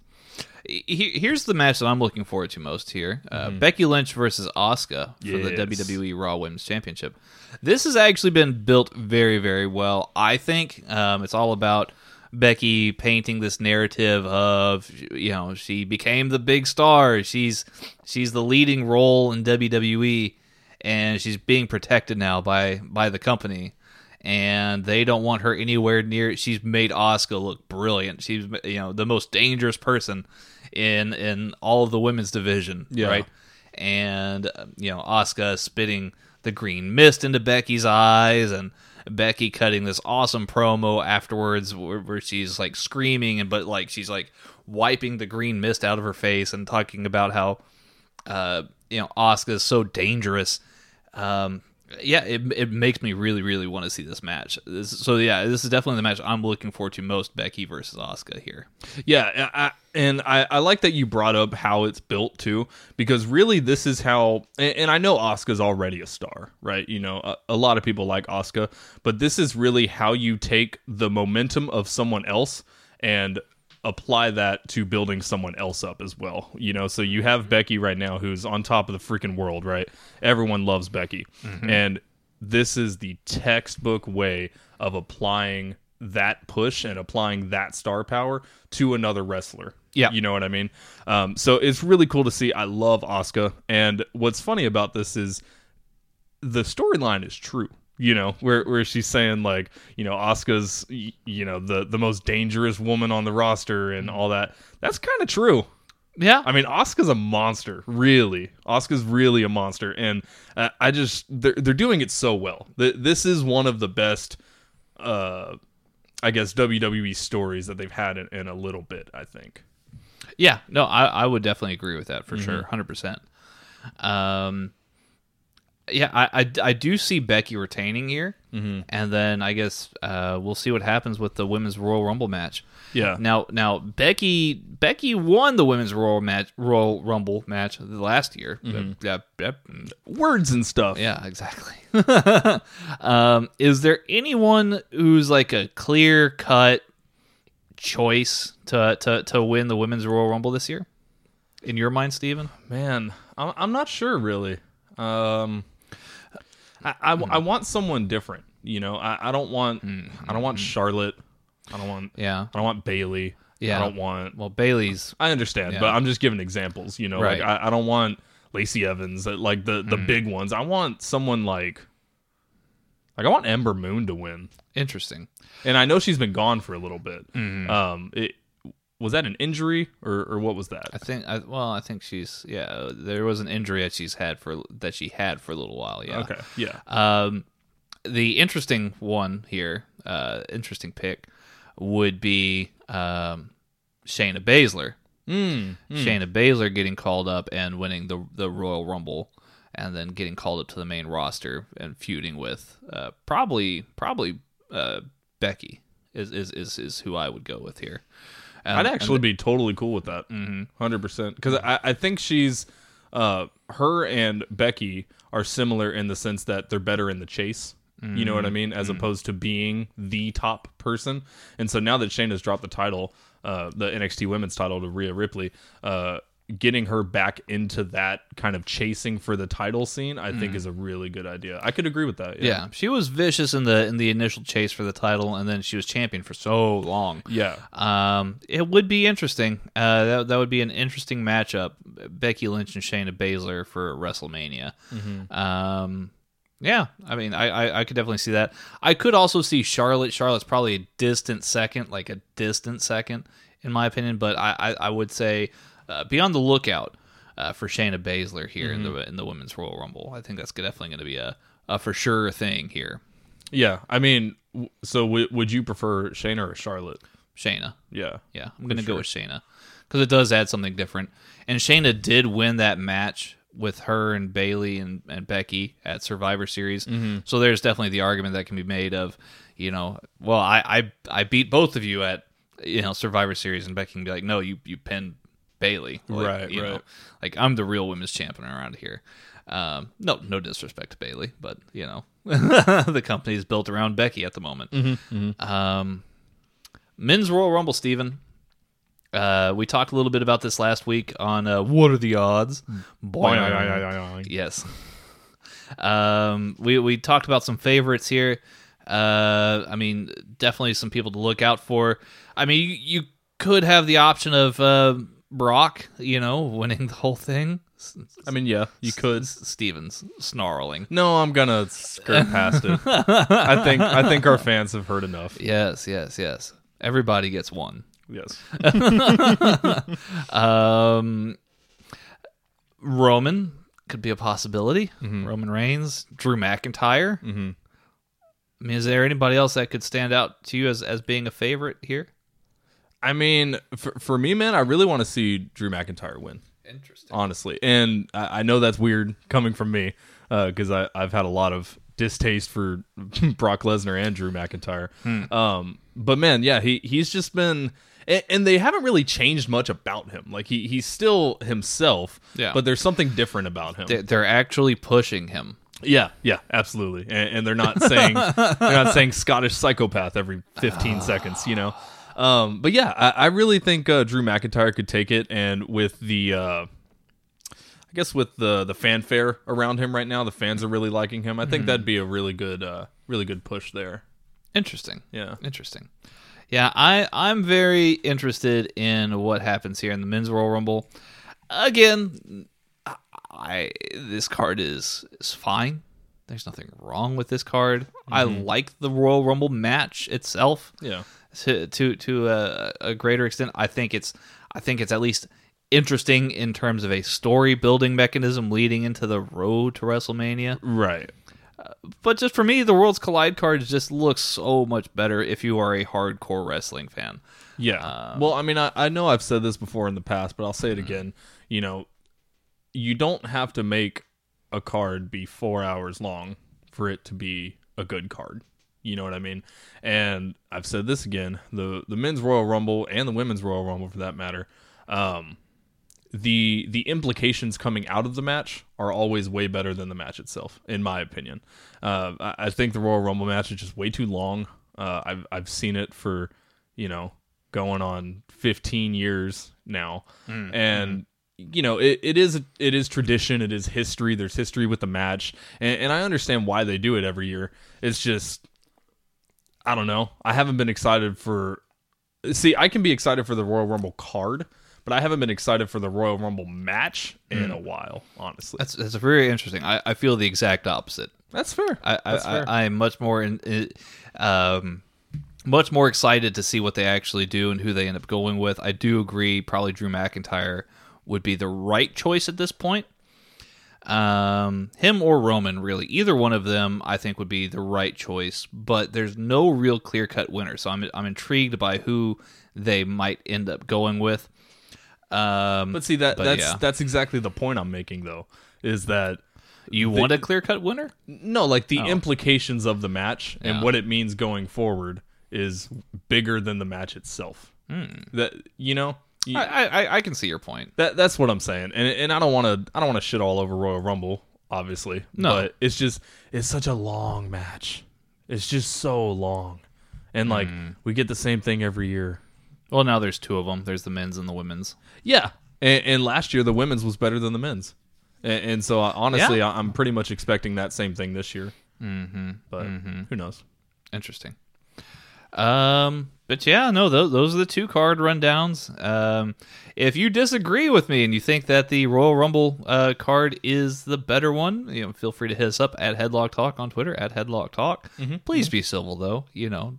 Here's the match that I'm looking forward to most here: uh, Becky Lynch versus Asuka for the Mm-hmm. WWE Raw Women's Championship. This has actually been built very, very well. I think um, it's all about Becky painting this narrative of you know she became the big star. She's she's the leading role in WWE, and she's being protected now by by the company and they don't want her anywhere near. She's made Asuka look brilliant. She's you know the most dangerous person in in all of the women's division, Yeah. right? And you know Asuka spitting the green mist into Becky's eyes, and Becky cutting this awesome promo afterwards where, she's like screaming and but like she's like wiping the green mist out of her face and talking about how uh, you know, Asuka is so dangerous. Um, yeah, it, it makes me really, really want to see this match. This, so yeah, this is definitely the match I'm looking forward to most. Becky versus Asuka here. Yeah, I, and I, I like that you brought up how it's built too, because really this is how. And, and I know Asuka's already a star, right? You know, a, a lot of people like Asuka, but this is really how you take the momentum of someone else and apply that to building someone else up as well. You know, so you have Becky right now who's on top of the freaking world, right? Everyone loves Becky. And this is the textbook way of applying that push and applying that star power to another wrestler. Yeah. You know what I mean? Um, so it's really cool to see. I love Asuka. And what's funny about this is the storyline is true. You know, where where she's saying like, you know, Asuka's y- you know, the the most dangerous woman on the roster and all that. That's kind of true. Yeah, I mean, Asuka's a monster, really. Asuka's really a monster, and uh, I just they're they're doing it so well. Th- This is one of the best, uh, I guess WWE stories that they've had in, in a little bit. I think. yeah. No, I, I would definitely agree with that for Mm-hmm. sure, hundred percent. Um, yeah, I, I, I do see Becky retaining here, mm-hmm. and then I guess uh, we'll see what happens with the women's Royal Rumble match. Yeah. Now, now Becky Becky won the women's Royal match Royal Rumble match last year. Mm-hmm. Words and stuff. yeah, exactly. (laughs) um, is there anyone who's like a clear cut choice to, to to win the women's Royal Rumble this year? In your mind, Steven? Man, I'm, I'm not sure really. Um, I, I, I mm-hmm. want someone different. You know, I, I don't want I don't want mm-hmm. Charlotte. I don't want Yeah. I don't want Bayley. Yeah. I don't want. Well, Bayley's I understand, Yeah. but I'm just giving examples. You know, Right. like I, I don't want Lacey Evans, like the the mm. big ones. I want someone like like I want Ember Moon to win, interesting. and I know she's been gone for a little bit. Mm-hmm. Um, it was that an injury or or what was that? I think. I, well, I think she's. Yeah, there was an injury that she's had for that she had for a little while. Yeah. Okay, yeah, Um, the interesting one here, uh, interesting pick, would be um, Shayna Baszler. mm, Shayna Baszler getting called up and winning the the Royal Rumble, and then getting called up to the main roster and feuding with uh, probably probably uh, Becky is, is is is who I would go with here. Um, I'd actually be totally cool with that, 100 percent. Because I I think she's uh her and Becky are similar in the sense that they're better in the chase. You know what I mean? As opposed to being the top person. And so now that Shane has dropped the title, uh, the NXT Women's title to Rhea Ripley, uh, getting her back into that kind of chasing for the title scene, I think is a really good idea. I could agree with that. Yeah, she was vicious in the in the initial chase for the title, and then she was champion for so long. Yeah. Um, it would be interesting. Uh, that that would be an interesting matchup: Becky Lynch and Shayna Baszler for WrestleMania. Um, Yeah, I mean, I, I I could definitely see that. I could also see Charlotte. Charlotte's probably a distant second, like a distant second, in my opinion. But I I, I would say uh, be on the lookout uh, for Shayna Baszler here in the in the women's Royal Rumble. I think that's definitely going to be a, a for sure thing here. Yeah, I mean, so w- would you prefer Shayna or Charlotte? Shayna. Yeah, Yeah, I'm going to go with Shayna because it does add something different. And Shayna did win that match with her and Bayley and, and Becky at Survivor Series. So there's definitely the argument that can be made of, you know, well, I I, I beat both of you at you know Survivor Series, and Becky can be like, no, you you pinned Bayley, Like, Right, You know, right. like I'm the real women's champion around here. Um, no, no disrespect to Bayley, but you know, (laughs) the company is built around Becky at the moment. Um, men's Royal Rumble, Steven. Uh, we talked a little bit about this last week on uh, what are the odds? Boy, yes. Um, we we talked about some favorites here. Uh, I mean, definitely some people to look out for. I mean, you, you could have the option of uh, Brock, you know, winning the whole thing. I mean, yeah, you could. Stevens snarling. No, I'm gonna skirt past it. I think I think our fans have heard enough. Yes, yes, yes. Everybody gets one. Yes. (laughs) Um, Roman could be a possibility. Roman Reigns, Drew McIntyre. Mm-hmm. I mean, is there anybody else that could stand out to you as, as being a favorite here? I mean, for, for me, man, I really want to see Drew McIntyre win. Interesting. honestly. And I, I know that's weird coming from me because I I've had a lot of distaste for (laughs) Brock Lesnar and Drew McIntyre. Um, but man, yeah, he he's just been. And, and they haven't really changed much about him. Like he, he's still himself, Yeah. But there's something different about him. They're, they're actually pushing him. Yeah, yeah, absolutely. And, and they're not saying they're not saying Scottish psychopath every 15 seconds, you know. Um, but yeah, I, I really think uh, Drew McIntyre could take it, and with the, uh, I guess with the the fanfare around him right now, the fans are really liking him. I think that'd be a really good, uh, really good push there. Interesting. Yeah. Interesting. Yeah, I I'm very interested in what happens here in the men's Royal Rumble. Again, I this card is is fine. There's nothing wrong with this card. I like the Royal Rumble match itself. Yeah, to to to a, a greater extent. I think it's I think it's at least interesting in terms of a story building mechanism leading into the road to WrestleMania. right. But just for me, the Worlds Collide card just looks so much better if you are a hardcore wrestling fan. Yeah. Uh, well, I mean, I, I know I've said this before in the past, but I'll say it mm-hmm. again. You know, you don't have to make a card be four hours long for it to be a good card. You know what I mean? And I've said this again: the the men's Royal Rumble and the women's Royal Rumble, for that matter, um, the the implications coming out of the match are always way better than the match itself, in my opinion. Uh, I, I think the Royal Rumble match is just way too long. Uh, I've I've seen it for you know going on 15 years now, and you know it, it is it is tradition, it is history. There's history with the match, and, and I understand why they do it every year. It's just I don't know. I haven't been excited for. See, I can be excited for the Royal Rumble card, but I haven't been excited for the Royal Rumble match in a while. Honestly, That's that's very interesting. I, I feel the exact opposite. that's fair. I, I, fair. I I'm much more in- um much more excited to see what they actually do and who they end up going with. I do agree. Probably Drew McIntyre would be the right choice at this point. Um, him or Roman, really, either one of them, I think would be the right choice. But there's no real clear cut winner, so I'm I'm intrigued by who they might end up going with. Um, but see that but that's yeah. that's exactly the point I'm making though. Is that you want a clear cut winner? no, like the implications of the match and Oh. Yeah. what it means going forward is bigger than the match itself. That you know, you-. I, I I can see your point. that that's what I'm saying. And and I don't want to I don't want to shit all over Royal Rumble, obviously. No. but it's just it's such a long match. It's just so long, and like Hmm. we get the same thing every year. Well, now there's two of them. There's the men's and the women's. Yeah, and, and last year the women's was better than the men's, and, and so uh, honestly, Yeah. I I'm pretty much expecting that same thing this year. Mm-hmm. But who knows? Interesting. Um, but yeah, no, those, those are the two card rundowns. Um, if you disagree with me and you think that the Royal Rumble uh, card is the better one, you know, feel free to hit us up at Headlock Talk on Twitter at Headlock Talk. Please be civil though, you know.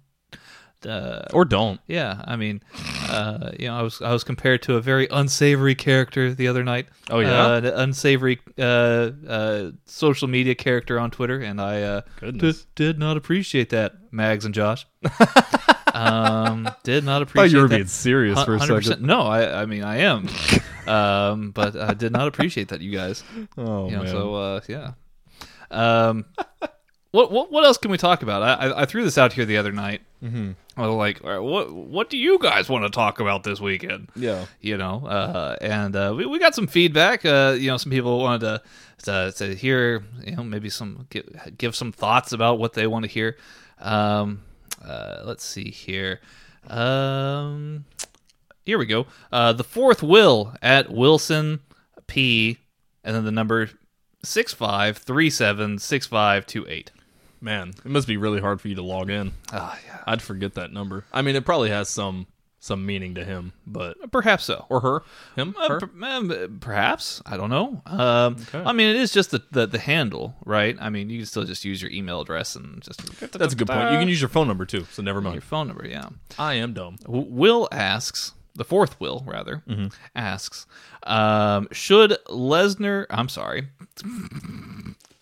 Uh, Or don't. yeah, I mean, uh, you know, I was I was compared to a very unsavory character the other night. Oh, yeah? uh, an unsavory uh, uh, social media character on Twitter, and I uh, Goodness. did, not appreciate that, Mags and Josh. (laughs) um, did not appreciate. I thought you were that. being serious for a 100%. second. No, I I mean I am, um, but I did not appreciate that, you guys. Oh You know, man. so uh, yeah. Um, what what what else can we talk about? I I, threw this out here the other night. Mm-hmm. I was like, "All right, what what do you guys want to talk about this weekend? yeah. You know, uh, and uh, we we got some feedback. Uh, you know, some people wanted to to, to hear, you know, maybe some give, give some thoughts about what they want to hear. Um, uh, let's see here. Um, here we go. Uh, the fourth will at Wilson P, and then the number six five three seven six five two eight. Man, it must be really hard for you to log in. Ah, yeah. I'd forget that number. I mean, it probably has some some meaning to him, but Perhaps so. or her, him, Uh, her. per- um, perhaps I don't know. Um, I mean, it is just the, the the handle, right? I mean, you can still just use your email address and just That's a good point. You can use your phone number too. So never mind. your phone number. Yeah. I am dumb. Will asks the fourth Will rather Mm-hmm. asks, um, should Lesnar? I'm sorry,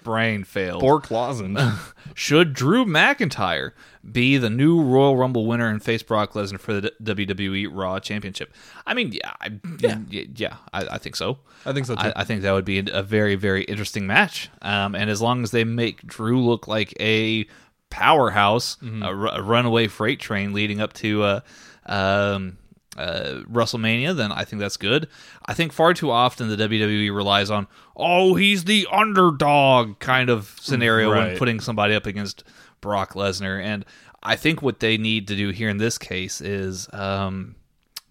brain failed. Bork lozenge. (laughs) Should Drew McIntyre be the new Royal Rumble winner and face Brock Lesnar for the WWE Raw Championship? I mean, yeah, I, yeah, yeah, I, I think so. I think so, too. I, I think that would be a very, very interesting match. Um, and as long as they make Drew look like a powerhouse, Mm-hmm. a, runaway freight train leading up to uh, um, uh, WrestleMania, then I think that's good. I think far too often the WWE relies on, oh, he's the underdog kind of scenario when putting somebody up against Brock Lesnar. And I think what they need to do here in this case is um,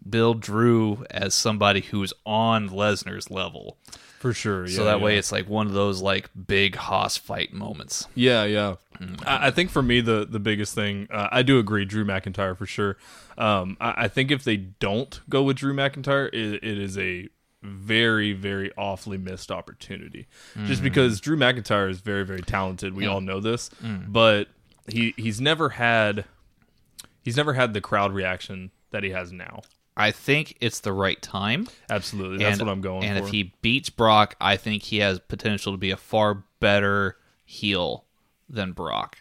build Drew as somebody who's on Lesnar's level. For sure. So yeah, that way it's like one of those like big Haas fight moments. Yeah, yeah. I, think for me the the biggest thing uh, I do agree Drew McIntyre for sure. Um, I, I think if they don't go with Drew McIntyre, it, it is a very very awfully missed opportunity. Just because Drew McIntyre is very very talented, we all know this, but he he's never had he's never had the crowd reaction that he has now. I think it's the right time. Absolutely, that's and, what I'm going for. And for. if he beats Brock, I think he has potential to be a far better heel than Brock.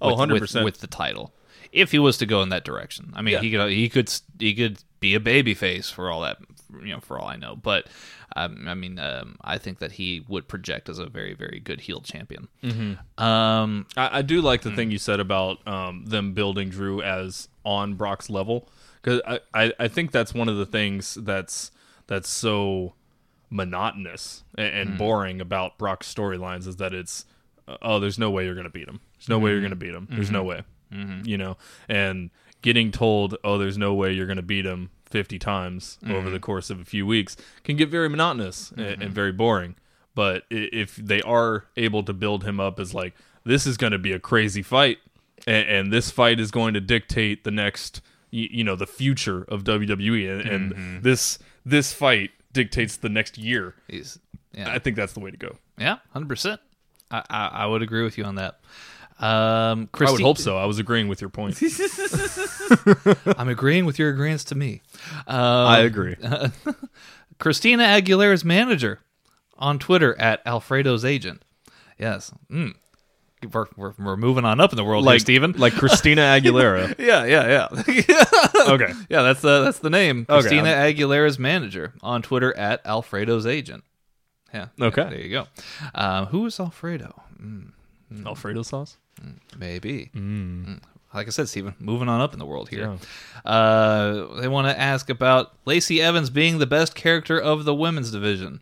Oh, 100%. with, with the title. If he was to go in that direction, I mean, Yeah. he could he could he could be a baby face for all that, you know, for all I know. But um, I mean, um, I think that he would project as a very very good heel champion. Mm-hmm. Um, I, I do like the thing you said about um, them building Drew as on Brock's level because I, I, I think that's one of the things that's that's so monotonous and, Hmm. boring about Brock's storylines is that it's oh there's no way you're gonna beat him there's no way Hmm. you're gonna beat him there's Mm-hmm. no way you know and getting told oh there's no way you're gonna beat him 50 times Mm-hmm. over the course of a few weeks can get very monotonous and, and very boring but if they are able to build him up as like this is going to be a crazy fight and, and this fight is going to dictate the next you, you know the future of WWE and, and Mm-hmm. this this fight dictates the next year yeah, I think that's the way to go yeah, hundred percent. I, I I would agree with you on that. Um, I would hope so I was agreeing with your point (laughs) I'm agreeing with your agreements to me. Um, I agree (laughs) Christina Aguilera's manager on Twitter at Alfredo's agent. Yes. Mm. We're, we're, we're moving on up in the world here, like Steven. like Christina Aguilera (laughs) yeah, yeah, yeah. okay yeah, that's the that's the name. Okay, Christina Aguilera's manager on Twitter at Alfredo's agent. Yeah. Okay. There you go. Um, who is Alfredo? Alfredo sauce Maybe. Mm. Like I said, Steven, moving on up in the world here. Yeah. Uh, they want to ask about Lacey Evans being the best character of the women's division.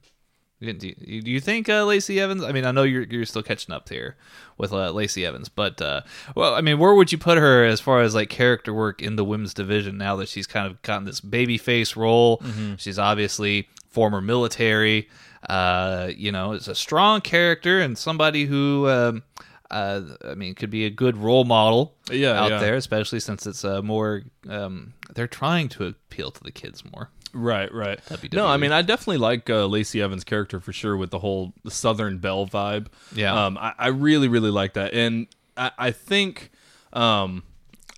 Do you, do you think uh, Lacey Evans? I mean, I know you're you're still catching up here with uh, Lacey Evans, but uh, well, I mean, where would you put her as far as like character work in the women's division now that she's kind of gotten this baby face role? She's obviously former military. Uh, you know, is a strong character and somebody who um, uh, I mean, could be a good role model Yeah, out yeah. there, especially since it's uh, more. Um, they're trying to appeal to the kids more. Right, right. WWE. No, I mean, I definitely like uh, Lacey Evans' character for sure with the whole Southern Belle vibe. Yeah. Um, I, I really, really like that. And I, I think um,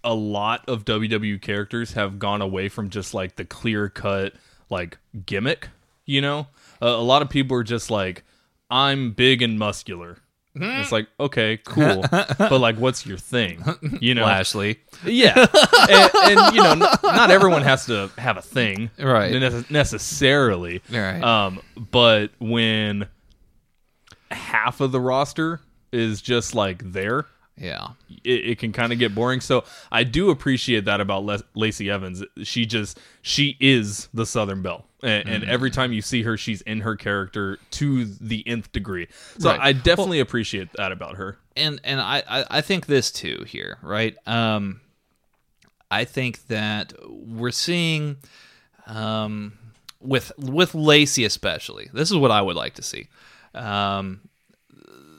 a lot of WWE characters have gone away from just like the clear cut, like gimmick, you know? Uh, a lot of people are just like, I'm big and muscular. Mm-hmm. It's like, okay, cool. (laughs) but like, what's your thing? You know? Lashley, Yeah, (laughs) and, and you know, n- not everyone has to have a thing, Right. nece- necessarily. Right. Um, but when half of the roster is just like there, yeah, it, it can kind of get boring. So I do appreciate that about Les- Lacey Evans. She just she is the Southern Belle, and, and Mm-hmm. every time you see her, she's in her character to the nth degree. So Right. I definitely appreciate that about her. and and I, I I think this too here, right? Um, I think that we're seeing, um, with with Lacey especially. This is what I would like to see. Um,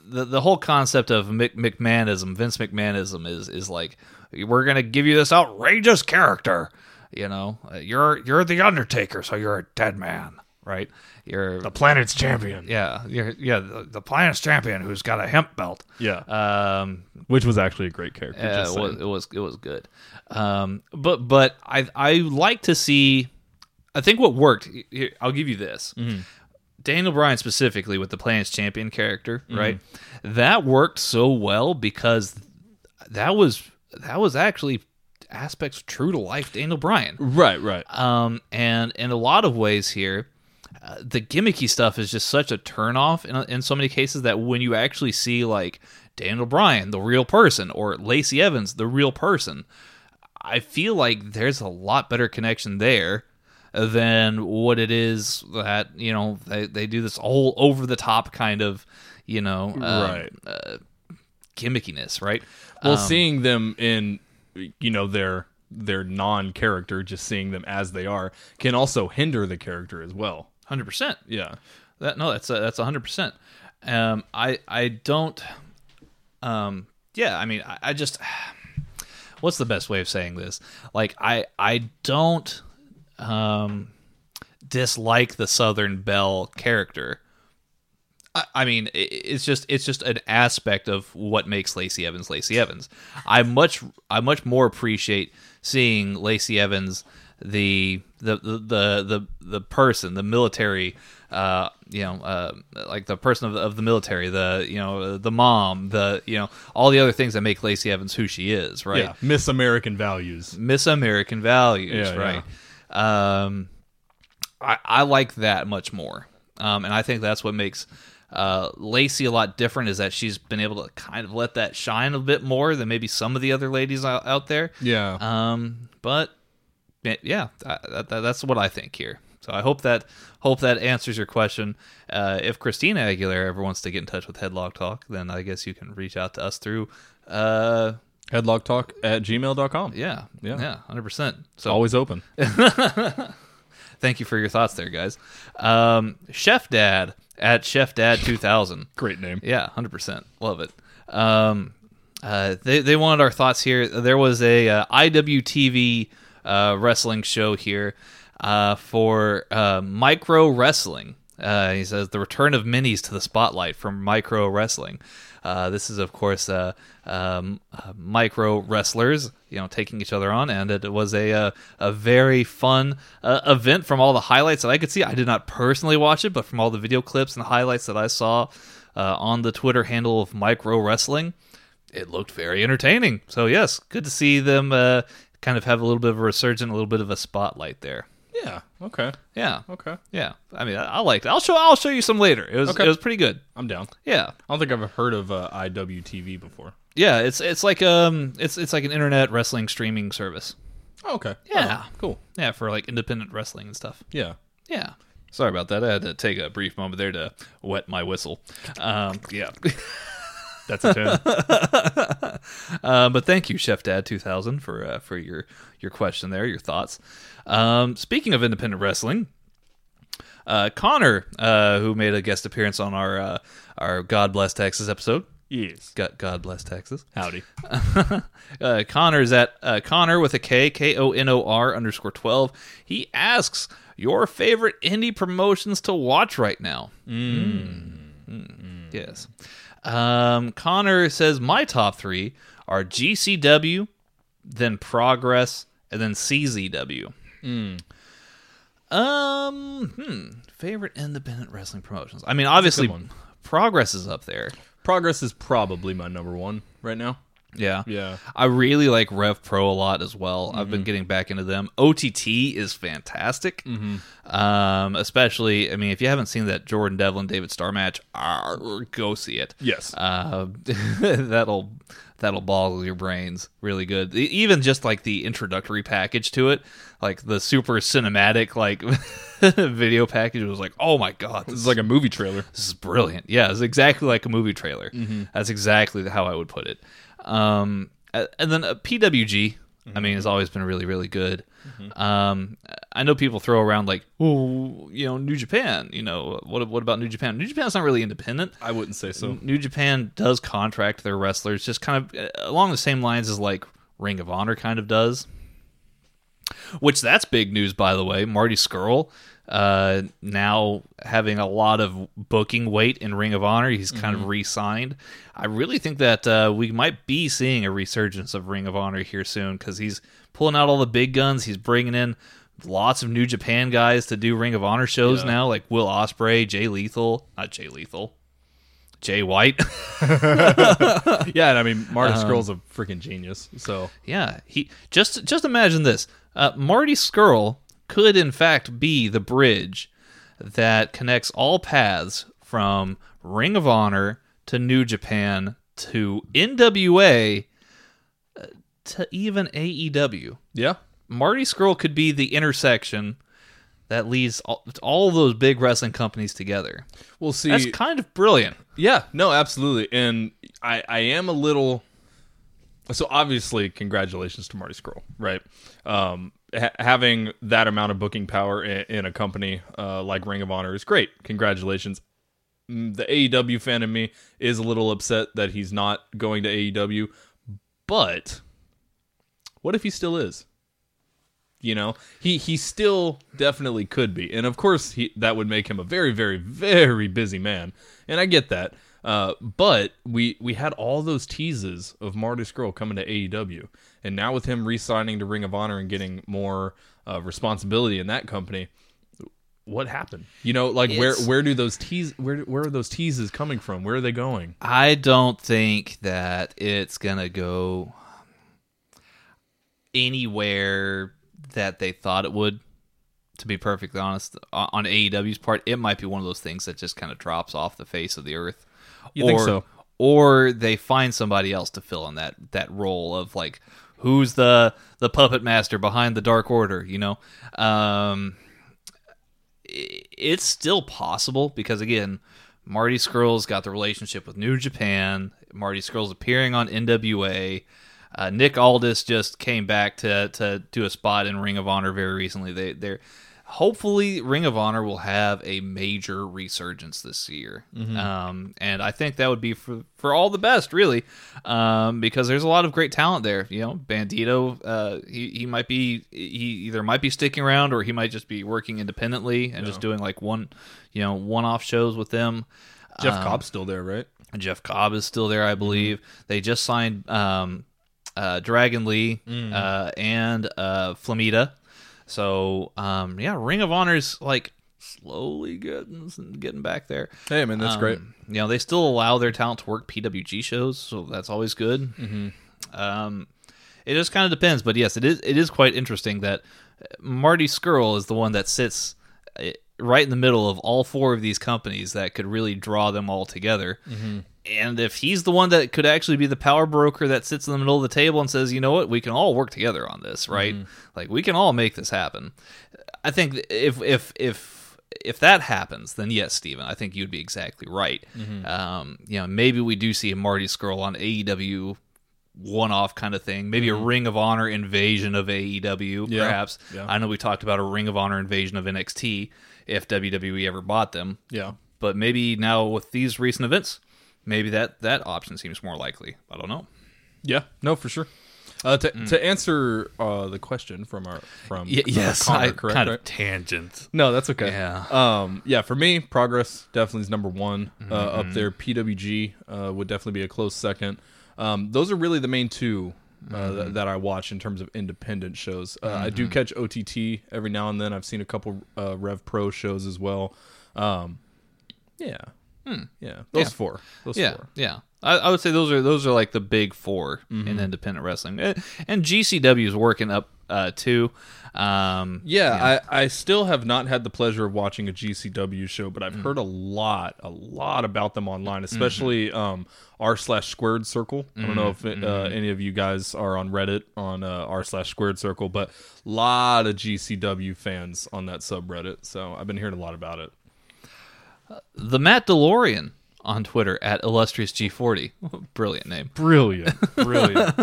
the the whole concept of Mc, McMahonism, Vince McMahonism, is is like we're gonna give you this outrageous character. You know, Uh, you're you're the Undertaker, so you're a dead man, right? You're The planet's champion. yeah, you're, yeah, the, the planet's champion who's got a hemp belt. Yeah, Um, which was actually a great character. just it was it was it was good. Um, but but I I like to see. I think what worked. Here, I'll give you this. Daniel Bryan specifically with the Planet's Champion character, right? That worked so well because that was that was actually aspects true to life Daniel Bryan. Right, right. Um, and in a lot of ways here, uh, the gimmicky stuff is just such a turnoff in, in so many cases that when you actually see like Daniel Bryan, the real person, or Lacey Evans, the real person, I feel like there's a lot better connection there than what it is that you know they, they do this whole over the top kind of you know um, Right. uh, gimmickiness, right? Well, Um, seeing them in, you know, their their non-character, just seeing them as they are, can also hinder the character as well. hundred percent. Yeah. That no, that's a, that's hundred percent. Um, I I don't. Um, yeah, I mean, I, I just. (sighs) What's the best way of saying this? Like, I I don't um dislike the Southern Belle character. I, I mean, it's just it's just an aspect of what makes Lacey Evans Lacey Evans. I much I much more appreciate seeing Lacey Evans the the the the the, person the military uh you know uh like the person of, of the military the you know the mom the you know all the other things that make Lacey Evans who she is right Yeah. Miss American values. Miss American values, Yeah, right? Um, I, I like that much more, um, and I think that's what makes uh, Lacey a lot different. Is that she's been able to kind of let that shine a bit more than maybe some of the other ladies out, out there. Yeah. Um, but yeah, that, that, that's what I think here. So I hope that hope that answers your question. Uh, if Christina Aguilera ever wants to get in touch with Headlock Talk, then I guess you can reach out to us through. Uh, Headlocktalk at gmail.com. yeah, Yeah. yeah, hundred percent. So Always open. (laughs) Thank you for your thoughts there, guys. Um, Chef Dad at Chef Dad 2000. Great name. Yeah, 100%. Love it. Um, uh, they, they wanted our thoughts here. There was a uh, IWTV uh, wrestling show here uh, for uh, micro wrestling. Uh, he says the return of minis to the spotlight from micro wrestling. Uh, this is, of course, uh, um, uh, micro wrestlers, you know, taking each other on, and it was a uh, a very fun uh, event from all the highlights that I could see. I did not personally watch it, but from all the video clips and highlights that I saw on the Twitter handle of Micro Wrestling, it looked very entertaining. So yes, good to see them kind of have a little bit of a resurgence, a little bit of a spotlight there. Yeah. Okay. Yeah, Okay. yeah. I mean, I, I liked it. I'll show I'll show you some later. It was Okay. it was pretty good. I'm down. Yeah. I don't think I've heard of uh, IWTV before. Yeah, it's it's like um it's it's like an internet wrestling streaming service. Oh, okay. Yeah. Oh, cool. Yeah, for like independent wrestling and stuff. Yeah. Yeah. Sorry about that. I had to take a brief moment there to wet my whistle. Um, yeah. (laughs) That's a 10. (laughs) Uh, but thank you, Chef Dad 2000, for uh, for your your question there, your thoughts. Um, speaking of independent wrestling, uh, Connor, uh, who made a guest appearance on our uh, our God Bless Texas episode, Yes. God, God bless Texas. Howdy. (laughs) uh, is at uh, Connor with a K, K O N O R underscore 12. He asks, Your favorite indie promotions to watch right now? Mm. Yes. Um, Connor says, My top three are GCW, then Progress, and then CZW. Um, hmm, favorite independent wrestling promotions. I mean, obviously. Progress is up there. Progress is probably my number one right now. Yeah. Yeah. I really like Rev Pro a lot as well. I've been getting back into them. OTT is fantastic. Um, especially, I mean, if you haven't seen that Jordan Devlin David Starr match, ah, go see it. Yes. Uh, (laughs) that'll that'll boggle your brains really good. Even just like the introductory package to it, like the super cinematic like (laughs) video package was like, oh my god, this It's like a movie trailer. this is brilliant. Yeah, it's exactly like a movie trailer. That's exactly how I would put it. Um, and then uh, PWG, I mean, has always been really, really good. Um, I know people throw around like, oh, you know, New Japan. You know, what what about New Japan? New Japan's not really independent. I wouldn't say so. New Japan does contract their wrestlers, just kind of uh, along the same lines as like Ring of Honor kind of does. Which that's big news, by the way. Marty Scurll uh, now having a lot of booking weight in Ring of Honor. He's kind of re-signed. I really think that uh, we might be seeing a resurgence of Ring of Honor here soon because he's pulling out all the big guns. He's bringing in lots of New Japan guys to do Ring of Honor shows Yeah. now, like Will Ospreay, Jay Lethal, not Jay Lethal, Jay White. (laughs) (laughs) Yeah, and I mean Marty Um, Scurll's a freaking genius. So Yeah, he just just imagine this. Uh, Marty Scurll could in fact be the bridge that connects all paths from Ring of Honor to New Japan to NWA uh, to even AEW. yeah, Marty Scurll could be the intersection that leads all, all those big wrestling companies together. we'll see. That's kind of brilliant. Yeah, no, absolutely. And I, I am a little. So obviously, congratulations to Marty Scurll, right? Um, ha- having that amount of booking power in, in a company uh, like Ring of Honor is great. Congratulations. Mm, The AEW fan in me is a little upset that he's not going to AEW, but what if he still is? You know, he he still definitely could be, and of course, he that would make him a very, very, very busy man, and I get that. Uh, but we we had all those teases of Marty Scurll coming to AEW, and now with him re-signing to Ring of Honor and getting more uh, responsibility in that company, what happened? You know, like where It's- where do those tease where where are those teases coming from? Where are they going? I don't think that it's gonna go anywhere that they thought it would. To be perfectly honest, on AEW's part, it might be one of those things that just kind of drops off the face of the earth. You or, think so? Or they find somebody else to fill in that that role of like who's the the puppet master behind the Dark Order. You know, um, it's still possible because again, Marty Scurll's got the relationship with New Japan. Marty Scurll's appearing on NWA. Uh, Nick Aldis just came back to to do a spot in Ring of Honor very recently. They they're hopefully Ring of Honor will have a major resurgence this year, um, and I think that would be for for all the best, really, um, because there's a lot of great talent there. You know, Bandito, uh, he he might be he either might be sticking around or he might just be working independently and just doing like one, you know, one off shows with them. Jeff Um, Cobb's still there, right? Jeff Cobb is still there, I believe. They just signed um, uh, Dragon Lee uh, and uh, Flamita. So um, yeah, Ring of Honor's like slowly getting getting back there. Hey, man, that's great. Um, You know, they still allow their talent to work PWG shows, so that's always good. Mm-hmm. Um, it just kind of depends, but yes, it is. It is quite interesting that Marty Scurll is the one that sits uh, right in the middle of all four of these companies that could really draw them all together. Mm-hmm. And if he's the one that could actually be the power broker that sits in the middle of the table and says, you know what, we can all work together on this, right? Mm-hmm. Like we can all make this happen. I think if if if if that happens, then yes, Steven, I think you'd be exactly right. Mm-hmm. Um, you know, maybe we do see a Marty Scurll on AEW one-off kind of thing. Maybe a Ring of Honor invasion of AEW, Yeah. perhaps. Yeah. I know we talked about a Ring of Honor invasion of NXT if WWE ever bought them. Yeah. But maybe now with these recent events, maybe that that option seems more likely. I don't know. Yeah, no, for sure. Uh, to to answer uh, the question from our from Y- uh, yes, Connor, I correct, kind right? of tangent. No, that's okay. Yeah. Um. Yeah. For me, progress definitely is number one. Uh, up Mm-hmm. there, PWG uh, would definitely be a close second. Um. Those are really the main two. Uh, Mm-hmm. that, that I watch in terms of independent shows. Uh, I do catch OTT every now and then. I've seen a couple uh, Rev Pro shows as well. Um, yeah, yeah, those Hmm. Yeah. four. Those Yeah, four. yeah. I, I would say those are those are like the big 4 Mm-hmm. in independent wrestling, Eh, and GCW is working up uh, too. Um, Yeah, I, I still have not had the pleasure of watching a GCW show, but Mm. I've heard a lot, a lot about them online, especially Mm-hmm. um, r slash squared circle. I don't know if it, uh, Mm-hmm. any of you guys are on Reddit on uh, r slash squared circle, but a lot of GCW fans on that subreddit. So I've been hearing a lot about it. the Matt DeLorean on Twitter at illustrious G40, (laughs) brilliant name. Brilliant, brilliant.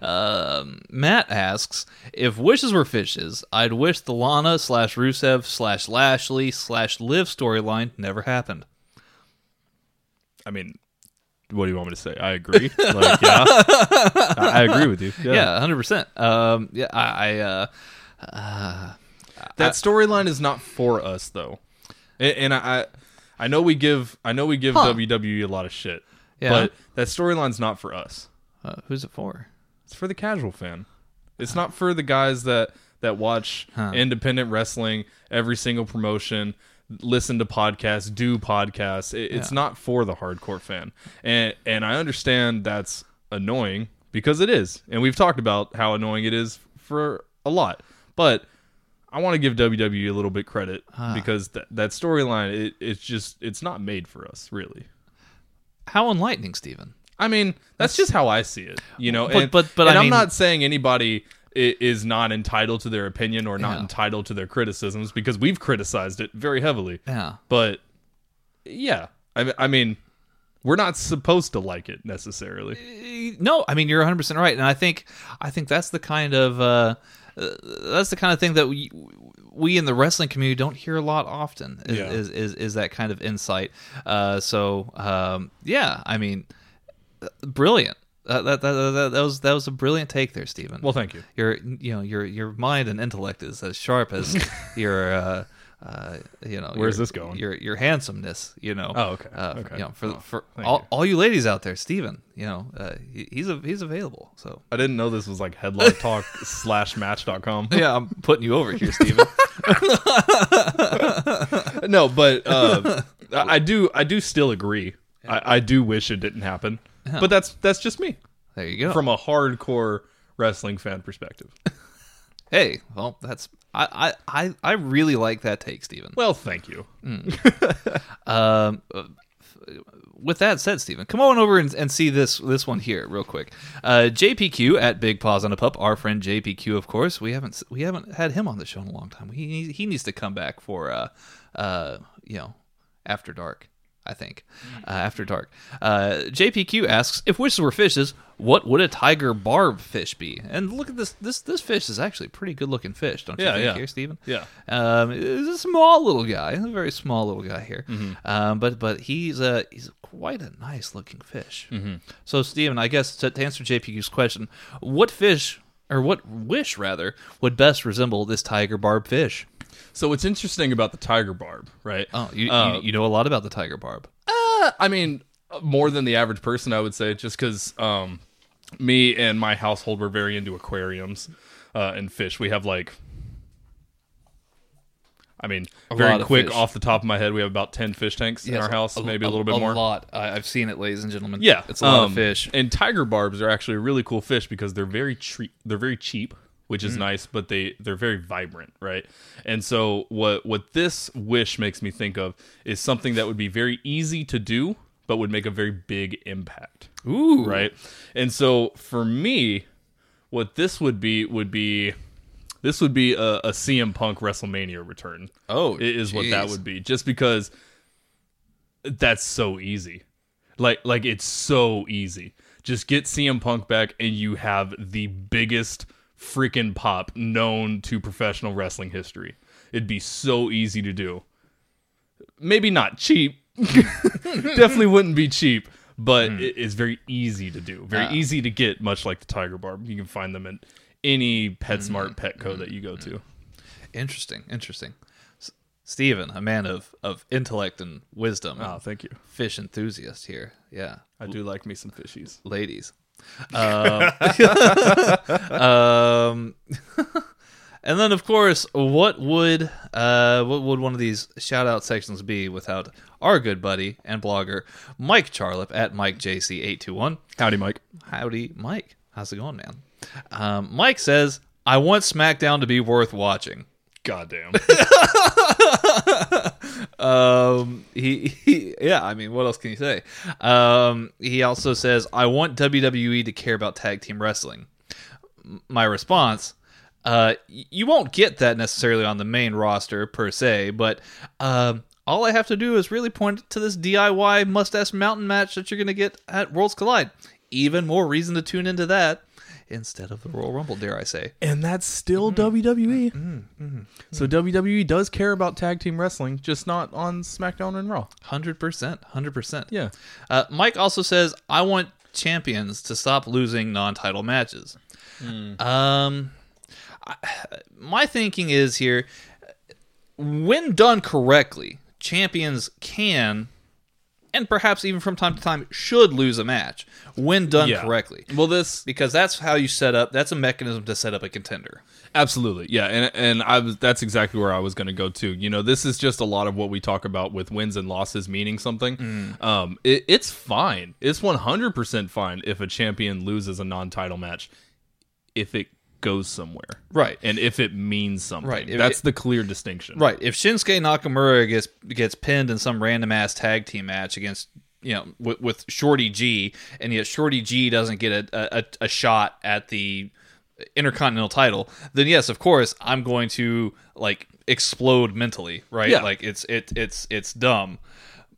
(laughs) Matt asks if wishes were fishes, I'd wish the Lana slash Rusev slash Lashley slash Liv storyline never happened. I mean, what do you want me to say? I agree. Like, yeah, I, I agree with you. Yeah, hundred percent. Um, yeah, I, I uh, that storyline is not for us though and, and I, I know we give i know we give Huh. wwe a lot of shit Yeah. but that storyline's not for us. Uh, who's it for? it's for the casual fan. It's not for the guys that that watch independent wrestling every single promotion listen to podcasts do podcasts. It, it's not for the hardcore fan. And and i understand that's annoying because it is. And we've talked about how annoying it is for a lot. But I want to give WWE a little bit credit because that that storyline it, it's just it's not made for us really. How enlightening, Stephen. I mean, that's, just how I see it, you know. But- and but- but and I I'm mean- not saying anybody is not entitled to their opinion or not Yeah. entitled to their criticisms because we've criticized it very heavily. Yeah. But yeah, I mean, I mean, we're not supposed to like it necessarily. No, I mean you're 100 percent right, and I think I think that's the kind of uh, that's the kind of thing that we we in the wrestling community don't hear a lot often. Is Yeah. is, is, is that kind of insight? Uh, so um, yeah, I mean, uh, brilliant. Uh, that, that, that, that was that was a brilliant take there, Stephen. Well, thank you. your you know your your mind and intellect is as sharp as (laughs) your uh, uh, you know Where's your- this going? Your your handsomeness, you know. Oh, okay. Uh, Okay. You know, for Oh, for all, you. all you ladies out there, Stephen, you know, uh, he, he's a, he's available. So I didn't know this was like headlock talk (laughs) slash match.com. yeah, I'm putting you over here, Stephen. (laughs) no, but uh, I do I do still agree. I, I do wish it didn't happen, but that's that's just me there you go. from a hardcore wrestling fan perspective. (laughs) hey, well, that's I, I I I really like that take, Stephen. Well, thank you. (laughs) Um, uh, with that said, Stephen, come on over and, and see this this one here real quick. Uh, JPQ at Big Paws on a Pup, our friend JPQ, of course. We haven't we haven't had him on the show in a long time. He he needs to come back for uh uh you know after dark. I think uh, after dark. Uh, JPQ asks if wishes were fishes, what would a tiger barb fish be? And look at this this this fish is actually a pretty good looking fish, don't you Yeah, think, yeah. here, Stephen? Yeah. Um, he's a small little guy, a very small little guy here. Mm-hmm. Um, but but he's a he's quite a nice looking fish. Mm-hmm. So Stephen, I guess to, to answer JPQ's question, what fish or what wish rather would best resemble this tiger barb fish? So what's interesting about the tiger barb, right? Oh, you, Uh, you, you know a lot about the tiger barb. I mean, more than the average person, I would say, just because um, me and my household were very into aquariums uh, and fish. We have like, I mean, A very lot of quick off the top of my head, we have about ten fish tanks in our house, maybe a, little bit more. A lot. I, I've seen it, ladies and gentlemen. Yeah, it's a lot of um, fish. And tiger barbs are actually a really cool fish because they're very tre- they're very cheap, which Mm. is nice, but they they're very vibrant, right? And so what what this wish makes me think of is something that would be very easy to do, but would make a very big impact. Ooh, Right? And so for me, what this would be would be this would be a, a CM Punk WrestleMania return. Oh, i- is what that would be. Just because that's so easy. Like like it's so easy. Just get CM Punk back and you have the biggest freaking pop known to professional wrestling history. It'd be so easy to do. Maybe not cheap. (laughs) Definitely wouldn't be cheap, but Hmm. it is very easy to do. Very Ah. easy to get, much like the Tiger Barb. You can find them in any. PetSmart Petco that you go to. Interesting, interesting. S- Steven, a man of, of intellect and wisdom, Oh, thank you. fish enthusiast here. Yeah, I do like me some fishies. ladies. Um, (laughs) um, (laughs) and then, of course, what would uh, what would one of these shout out sections be without our good buddy and blogger Mike Charlip at MikeJC821? Howdy, Mike. Howdy, Mike. How's it going, man? Um, Mike says, I want SmackDown to be worth watching. Goddamn. (laughs) Um, he, he, yeah, I mean, what else can you say? Um, he also says, I want WWE to care about tag team wrestling. My response, uh, you won't get that necessarily on the main roster per se, but um, all I have to do is really point to this DIY mustache mountain match that you're going to get at Worlds Collide. Even more reason to tune into that instead of the Royal Rumble, dare I say. and that's still Mm-hmm. WWE. So WWE does care about tag team wrestling, just not on SmackDown and Raw. 100%. 100%. Yeah. Uh, Mike also says, "I want champions to stop losing non-title matches." Um, I, my thinking is here: when done correctly, champions can, and perhaps even from time to time, should lose a match when done Yeah. correctly, Well, this because that's how you set up. That's a mechanism to set up a contender. Absolutely, yeah, and and I was that's exactly where I was going to go to. You know, this is just a lot of what we talk about with wins and losses meaning something. Um, it, it's fine. It's one hundred percent fine if a champion loses a non-title match, if it goes somewhere, Right. and if it means something. Right. If That's it- the clear distinction. Right. If Shinsuke Nakamura gets gets pinned in some random ass tag team match against you know with, with Shorty G, and yet Shorty G doesn't get a, a a shot at the Intercontinental title, then yes, of course, I'm going to like explode mentally. Right. Yeah. Like it's it it's it's dumb.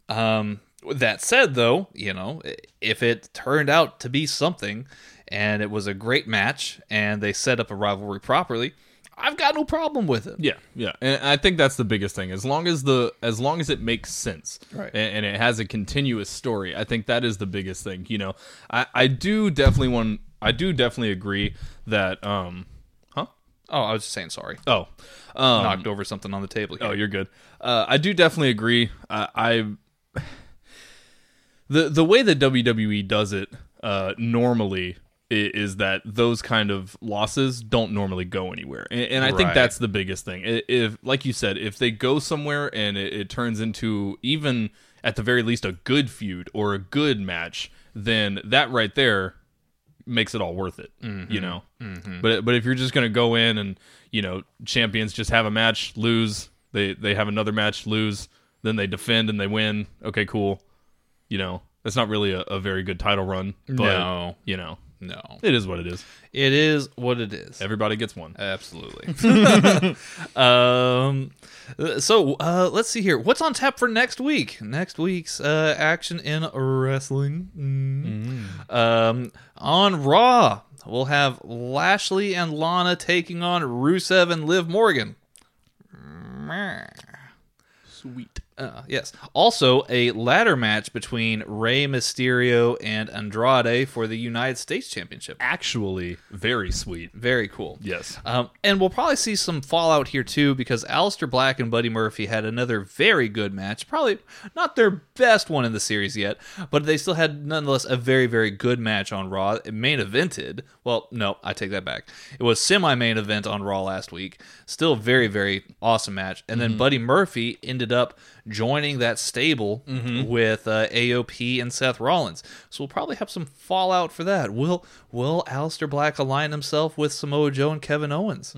Um, that said, though, you know, if it turned out to be something, and it was a great match, and they set up a rivalry properly, I've got no problem with it. Yeah, yeah, and I think that's the biggest thing. As long as the as long as it makes sense, Right. and, and it has a continuous story, I think that is the biggest thing. You know, I I do definitely want I do definitely agree that um, huh? Oh, I was just saying sorry. Oh, um, Knocked over something on the table. Here. oh, you're good. Uh, I do definitely agree. Uh, I (sighs) the the way that WWE does it uh, normally i- is that those kind of losses don't normally go anywhere, and, and I think that's the biggest thing. If, like you said, if they go somewhere and it, it turns into even at the very least a good feud or a good match, then that right there makes it all worth it. You mm-hmm. know, mm-hmm. but but if you're just gonna go in and you know champions just have a match, lose, they they have another match, lose, then they defend and they win. Okay, cool. You know, that's not really a, a very good title run. But, No. you know, No, it is what it is. it is what it is. Everybody gets one. Absolutely. (laughs) (laughs) um, so uh, let's see here. What's on tap for next week? Next week's uh, action in wrestling. Mm. Um, on Raw, we'll have Lashley and Lana taking on Rusev and Liv Morgan. Sweet. Uh, yes. Also, a ladder match between Rey Mysterio and Andrade for the United States Championship. Actually, very sweet. Very cool. Yes. Um, and we'll probably see some fallout here too because Aleister Black and Buddy Murphy had another very good match. Probably not their best one in the series yet, but they still had nonetheless a very, very good match on Raw. It main evented. Well, no, I take that back. It was semi main event on Raw last week. Still very, very awesome match. And then Buddy Murphy ended up joining that stable with uh, AOP and Seth Rollins. So we'll probably have some fallout for that. Will Will Aleister Black align himself with Samoa Joe and Kevin Owens?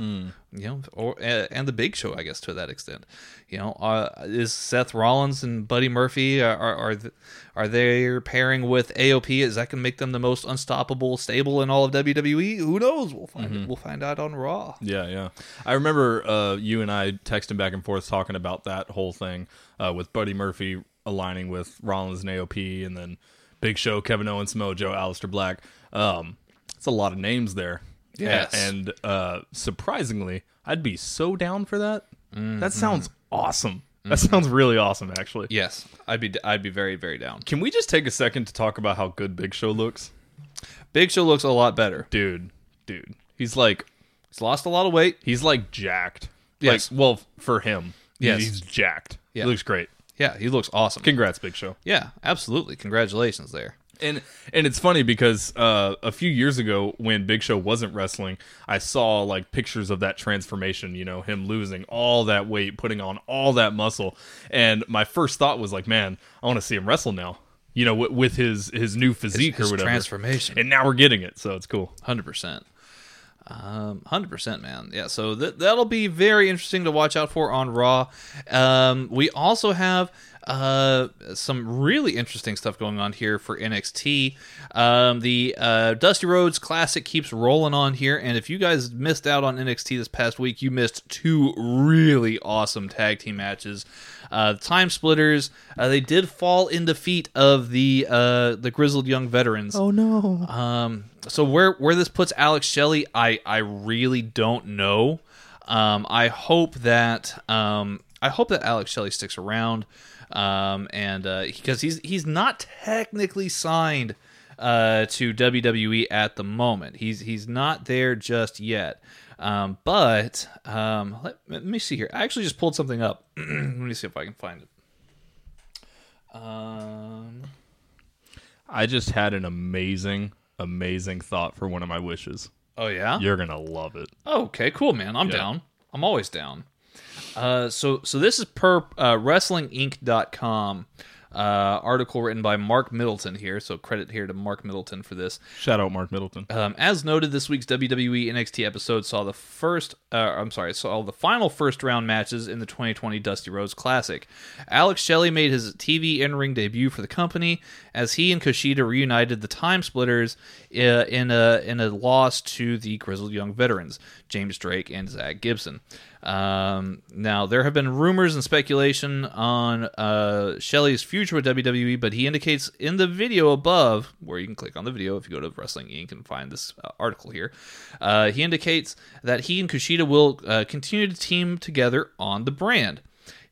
You know, or and the Big Show, I guess, to that extent. You know, uh, is Seth Rollins and Buddy Murphy are are are, are they pairing with AOP? Is that going to make them the most unstoppable stable in all of WWE? Who knows? We'll find we'll find out on Raw. Yeah, yeah. I remember uh, you and I texting back and forth talking about that whole thing uh, with Buddy Murphy aligning with Rollins and AOP, and then Big Show, Kevin Owens, Mojo, Aleister Black. Um, it's a lot of names there. Yes. A- and uh, surprisingly, I'd be so down for that. That sounds awesome. That mm-hmm. sounds really awesome, actually. Yes, I'd be I'd be very very down. Can we just take a second to talk about how good Big Show looks? Big Show looks a lot better. Dude, dude. He's like He's lost a lot of weight. he's like jacked. Yes. Like well, for him. Yes. He's jacked. Yeah. He looks great. Yeah, he looks awesome. Congrats, Big Show. yeah, absolutely. Congratulations there. And and it's funny because uh, a few years ago when Big Show wasn't wrestling, I saw like pictures of that transformation. You know, him losing all that weight, putting on all that muscle, and my first thought was like, man, I want to see him wrestle now. You know, w- with his his new physique his or whatever transformation. and now we're getting it, so it's cool. Hundred percent. Um, hundred percent, man. Yeah, so that that'll be very interesting to watch out for on Raw. Um, we also have uh some really interesting stuff going on here for NXT. Um, the uh, Dusty Rhodes Classic keeps rolling on here, and if you guys missed out on NXT this past week, you missed two really awesome tag team matches. Uh, Time Splitters, uh, they did fall in defeat of the uh, the grizzled young veterans. Oh no! Um, so where where this puts Alex Shelley, I I really don't know. Um, I hope that um, I hope that Alex Shelley sticks around, um, and uh because he's he's not technically signed uh, to WWE at the moment. He's he's not there just yet. Um, but um, let, let me see here. I actually just pulled something up. (clears throat) let me see if I can find it. Um, I just had an amazing, amazing thought for one of my wishes. oh yeah. You're gonna love it. Okay, cool, man. I'm Yeah. down. I'm always down. Uh, so so this is per uh, WrestlingInc.com uh, article written by Mark Middleton here. So credit here to Mark Middleton for this. Shout out Mark Middleton. Um, as noted, this week's WWE NXT episode saw the first, uh, I'm sorry, saw the final first round matches in the 2020 Dusty Rhodes Classic. Alex Shelley made his TV in ring debut for the company as he and Kushida reunited the Time Splitters uh, in a in a loss to the Grizzled Young Veterans, James Drake and Zach Gibson. Um, now there have been rumors and speculation on uh, Shelley's future with WWE, but he indicates in the video above, where you can click on the video if you go to Wrestling Inc. and find this uh, article here. Uh, he indicates that he and Kushida will uh, continue to team together on the brand.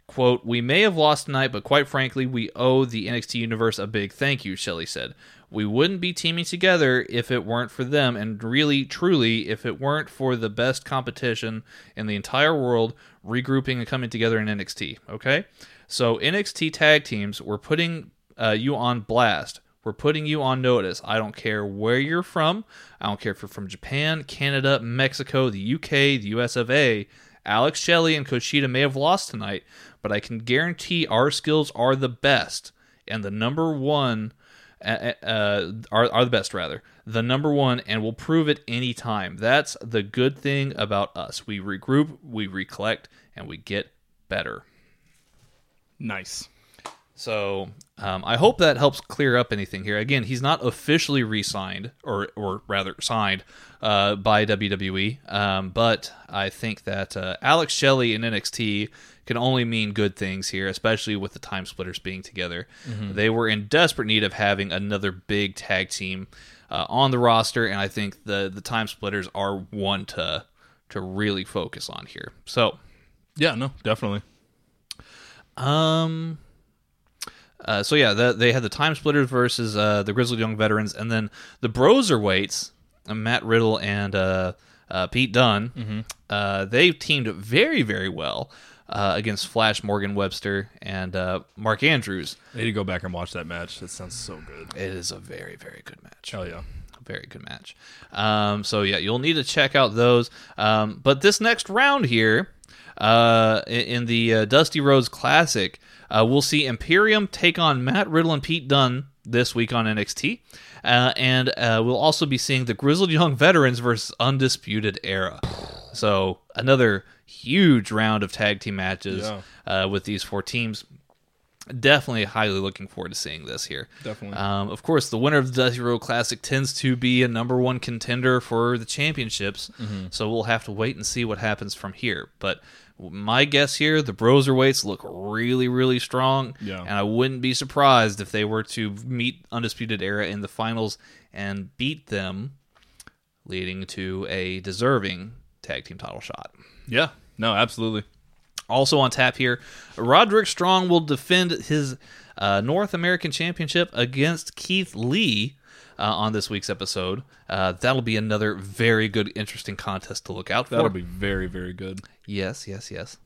Quote, We may have lost tonight, but quite frankly, we owe the NXT universe a big thank you, Shelley said. We wouldn't be teaming together if it weren't for them, and really, truly, if it weren't for the best competition in the entire world regrouping and coming together in NXT. Okay? So, NXT tag teams, we're putting uh, you on blast. We're putting you on notice. I don't care where you're from. I don't care if you're from Japan, Canada, Mexico, the UK, the US of A. Alex Shelley and Kushida may have lost tonight, but I can guarantee our skills are the best and the number one uh, are, are the best rather the number one and we'll prove it anytime that's the good thing about us we regroup we recollect and we get better Nice. so um, I hope that helps clear up anything here. Again, he's not officially re-signed, or or rather signed uh, by WWE. Um, but I think that uh, Alex Shelley in NXT can only mean good things here, especially with the Time Splitters being together. They were in desperate need of having another big tag team uh, on the roster, and I think the the Time Splitters are one to to really focus on here. So. Yeah, no, definitely. Um. Uh, so yeah, the, they had the Time Splitters versus uh, the Grizzled Young Veterans, and then the Broserweights, uh, Matt Riddle and uh, uh, Pete Dunne. Uh, they teamed very very well uh, against Flash Morgan Webster and uh, Mark Andrews. I need to go back and watch that match. That sounds so good. It is a very very good match. Hell yeah. Very good match. Um, so yeah, you'll need to check out those. Um, but this next round here, uh, in, in the uh, Dusty Rhodes Classic, uh, we'll see Imperium take on Matt Riddle and Pete Dunne this week on NXT, uh, and uh, we'll also be seeing the Grizzled Young Veterans versus Undisputed Era. So another huge round of tag team matches uh, with these four teams definitely highly looking forward to seeing this here. Definitely. Um, of course, the winner of the Dusty Rhodes Classic tends to be a number one contender for the championships, Mm-hmm. so we'll have to wait and see what happens from here. But my guess here, the Broserweights look really, really strong, Yeah. and I wouldn't be surprised if they were to meet Undisputed Era in the finals and beat them, leading to a deserving tag team title shot. Yeah. No, absolutely. Also on tap here, Roderick Strong will defend his uh, North American Championship against Keith Lee uh, on this week's episode. Uh, that'll be another very good, interesting contest to look out for. That'll be very, very good. Yes, yes, yes.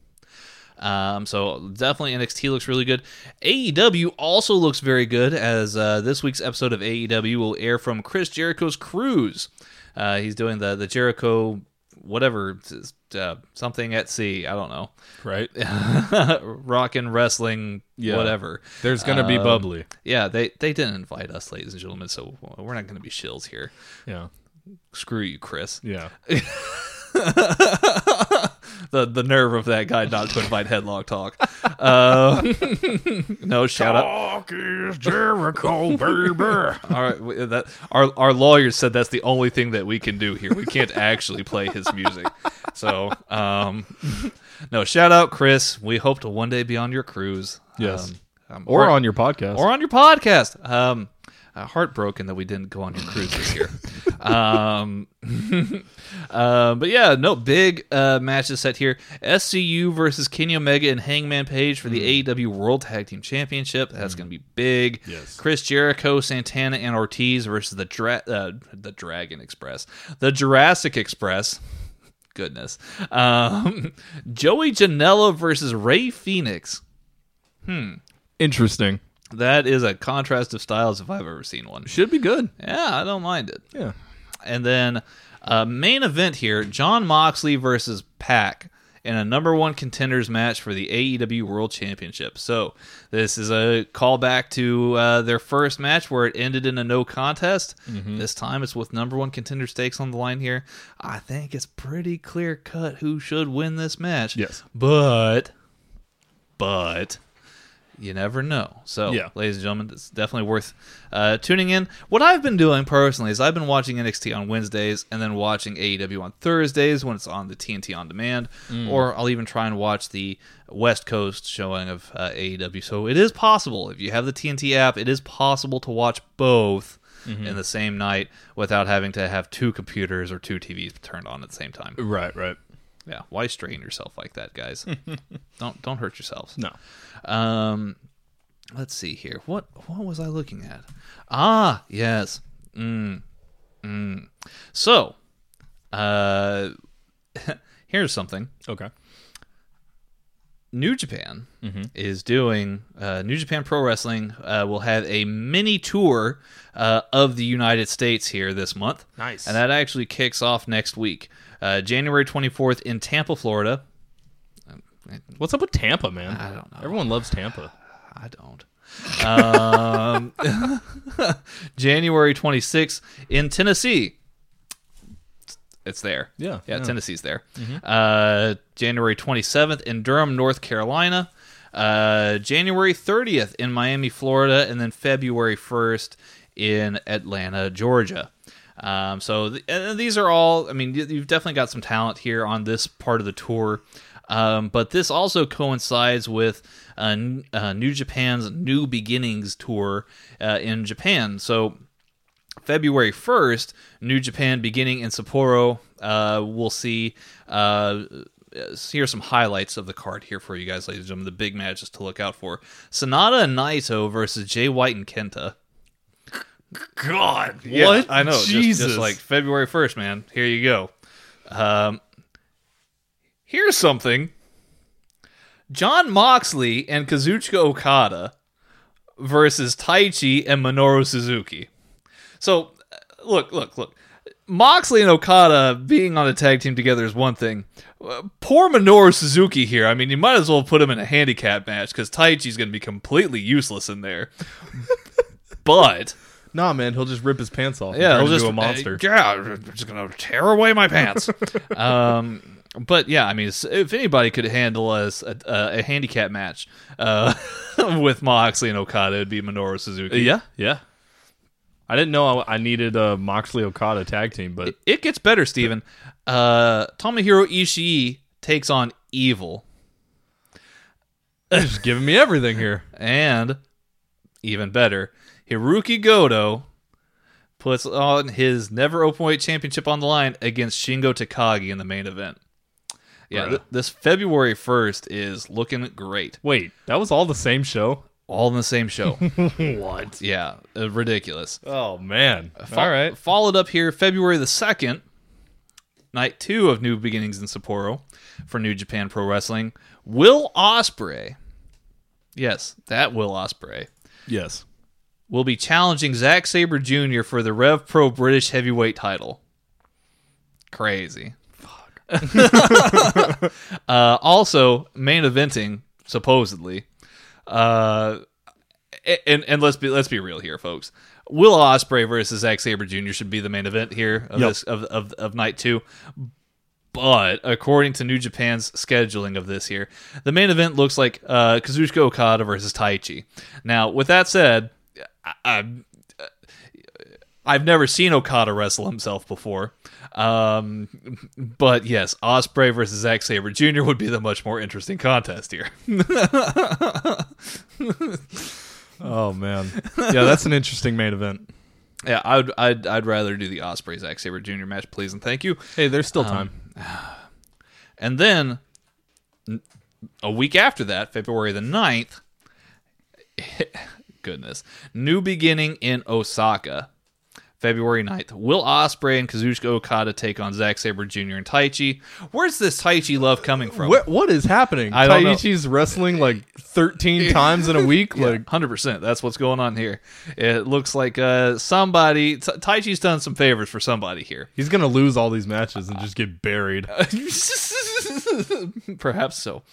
Um, so definitely NXT looks really good. AEW also looks very good as uh, this week's episode of AEW will air from Chris Jericho's cruise. Uh, he's doing the the Jericho whatever uh, something at sea. I don't know. Right? (laughs) Rock and wrestling, Yeah. whatever. There's gonna be Um, bubbly. Yeah, they they didn't invite us, ladies and gentlemen, so we're not going to be shills here. Yeah. Screw you, Chris. Yeah. (laughs) the the nerve of that guy not to invite headlock talk. Uh, (laughs) no shout out. Talk is Jericho, baby. (laughs) All right, that our our lawyers said that's the only thing that we can do here. We can't actually play his music. So, um, no shout out, Chris. We hope to one day be on your cruise. Yes. Um, um, or heart- on your podcast. or on your podcast. Um, uh, heartbroken that we didn't go on your cruise this year. (laughs) um, (laughs) uh, but yeah, no big uh, matches set here. SCU versus Kenny Omega and Hangman Page for the AEW World Tag Team Championship. That's going to be big. Yes. Chris Jericho, Santana, and Ortiz versus the dra- uh, the Dragon Express, the Jurassic Express. Goodness. Um, (laughs) Joey Janela versus Rey Fenix. Hmm. Interesting. That is a contrast of styles if I've ever seen one. Should be good. Yeah, I don't mind it. Yeah. And then uh, main event here: Jon Moxley versus Pac in a number one contenders match for the AEW World Championship. So this is a callback to uh, their first match where it ended in a no contest. This time it's with number one contender stakes on the line here. I think it's pretty clear cut who should win this match. Yes. but but you never know. So, Yeah. ladies and gentlemen, it's definitely worth uh, tuning in. What I've been doing personally is I've been watching NXT on Wednesdays and then watching AEW on Thursdays when it's on the TNT on demand, or I'll even try and watch the West Coast showing of uh, AEW. So it is possible if you have the TNT app, it is possible to watch both. In the same night without having to have two computers or two TVs turned on at the same time. Right, right. Yeah, why strain yourself like that, guys? (laughs) don't don't hurt yourselves. No. Um, let's see here. What what was I looking at? Ah, yes. Mm, mm. So, uh, (laughs) here's something. Okay. New Japan is doing uh, New Japan Pro Wrestling uh, will have a mini tour uh, of the United States here this month. Nice. and that actually kicks off next week, uh, January 24th in Tampa, Florida. What's up with Tampa, man? I don't know. Everyone loves Tampa. (sighs) I don't. Um, (laughs) January 26th in Tennessee. It's there. Yeah, Yeah, yeah. Tennessee's there. Uh, January 27th in Durham, North Carolina. Uh, January 30th in Miami, Florida. And then February 1st in Atlanta, Georgia. Um, so th- these are all, I mean, you- you've definitely got some talent here on this part of the tour. Um, but this also coincides with uh, uh, New Japan's New Beginnings tour uh, in Japan. So February 1st, New Japan beginning in Sapporo. Uh, we'll see. Uh, here's some highlights of the card here for you guys, ladies and gentlemen. The big matches to look out for: Sanada and Naito versus Jay White and Kenta. God, Yeah, what? I know. Jesus. Just, like February 1st, man. Here you go. Um, here's something Jon Moxley and Kazuchika Okada versus Taichi and Minoru Suzuki. So, uh, look, look, look. Moxley and Okada being on a tag team together is one thing. Uh, Poor Minoru Suzuki here. I mean, you might as well put him in a handicap match because Taichi's going to be completely useless in there. (laughs) but nah, man. He'll just rip his pants off. yeah, and turn it'll into just a monster. uh, (laughs) yeah, I'm just gonna tear away my pants. (laughs) um, but yeah, I mean, if anybody could handle us a handicap match uh, (laughs) with Moxley and Okada, it'd be Minoru Suzuki. yeah, yeah. I didn't know I, I needed a Moxley Okada tag team, but It gets better, Steven. Uh, Tomohiro Ishii takes on Evil, just giving me everything here. and even better, Hiroki Goto puts on his never openweight championship on the line against Shingo Takagi in the main event. Yeah, th- this February 1st is looking great. Wait, that was all the same show? All in the same show. (laughs) what? yeah, uh, ridiculous. Oh man. Fo- all right. Followed up here February the 2nd, night two of New Beginnings in Sapporo for New Japan Pro Wrestling. Will Ospreay, yes, that Will Ospreay, Yes. Will be challenging Zack Sabre Jr. for the Rev Pro British Heavyweight title. Crazy. Fuck. (laughs) uh, also, main eventing supposedly. Uh, and and let's be let's be real here, folks. Will Ospreay versus Zack Sabre Jr. should be the main event here of Yep. this of, of of night two. But according to New Japan's scheduling of this here, the main event looks like uh, Kazuchika Okada versus Taichi. Now, with that said, I, I, I've never seen Okada wrestle himself before. Um, but yes, Ospreay versus Zack Sabre Jr. would be the much more interesting contest here. (laughs) Oh man. yeah, that's an interesting main event. yeah, I'd, I'd I'd rather do the Ospreay Zack Sabre Jr. match, please and thank you. Hey, there's still time. (sighs) And then a week after that, February the 9th, goodness, new beginning in Osaka. February 9th. Will Ospreay and Kazuchika Okada take on Zack Sabre Jr. and Taichi. Where's this Taichi love coming from? what what is happening? I don't know. Taichi's wrestling like 13 (laughs) times in a week. Like Hundred percent. That's what's going on here. It looks like uh, somebody Taichi's done some favors for somebody here. he's gonna lose all these matches and just get buried. (laughs) Perhaps so.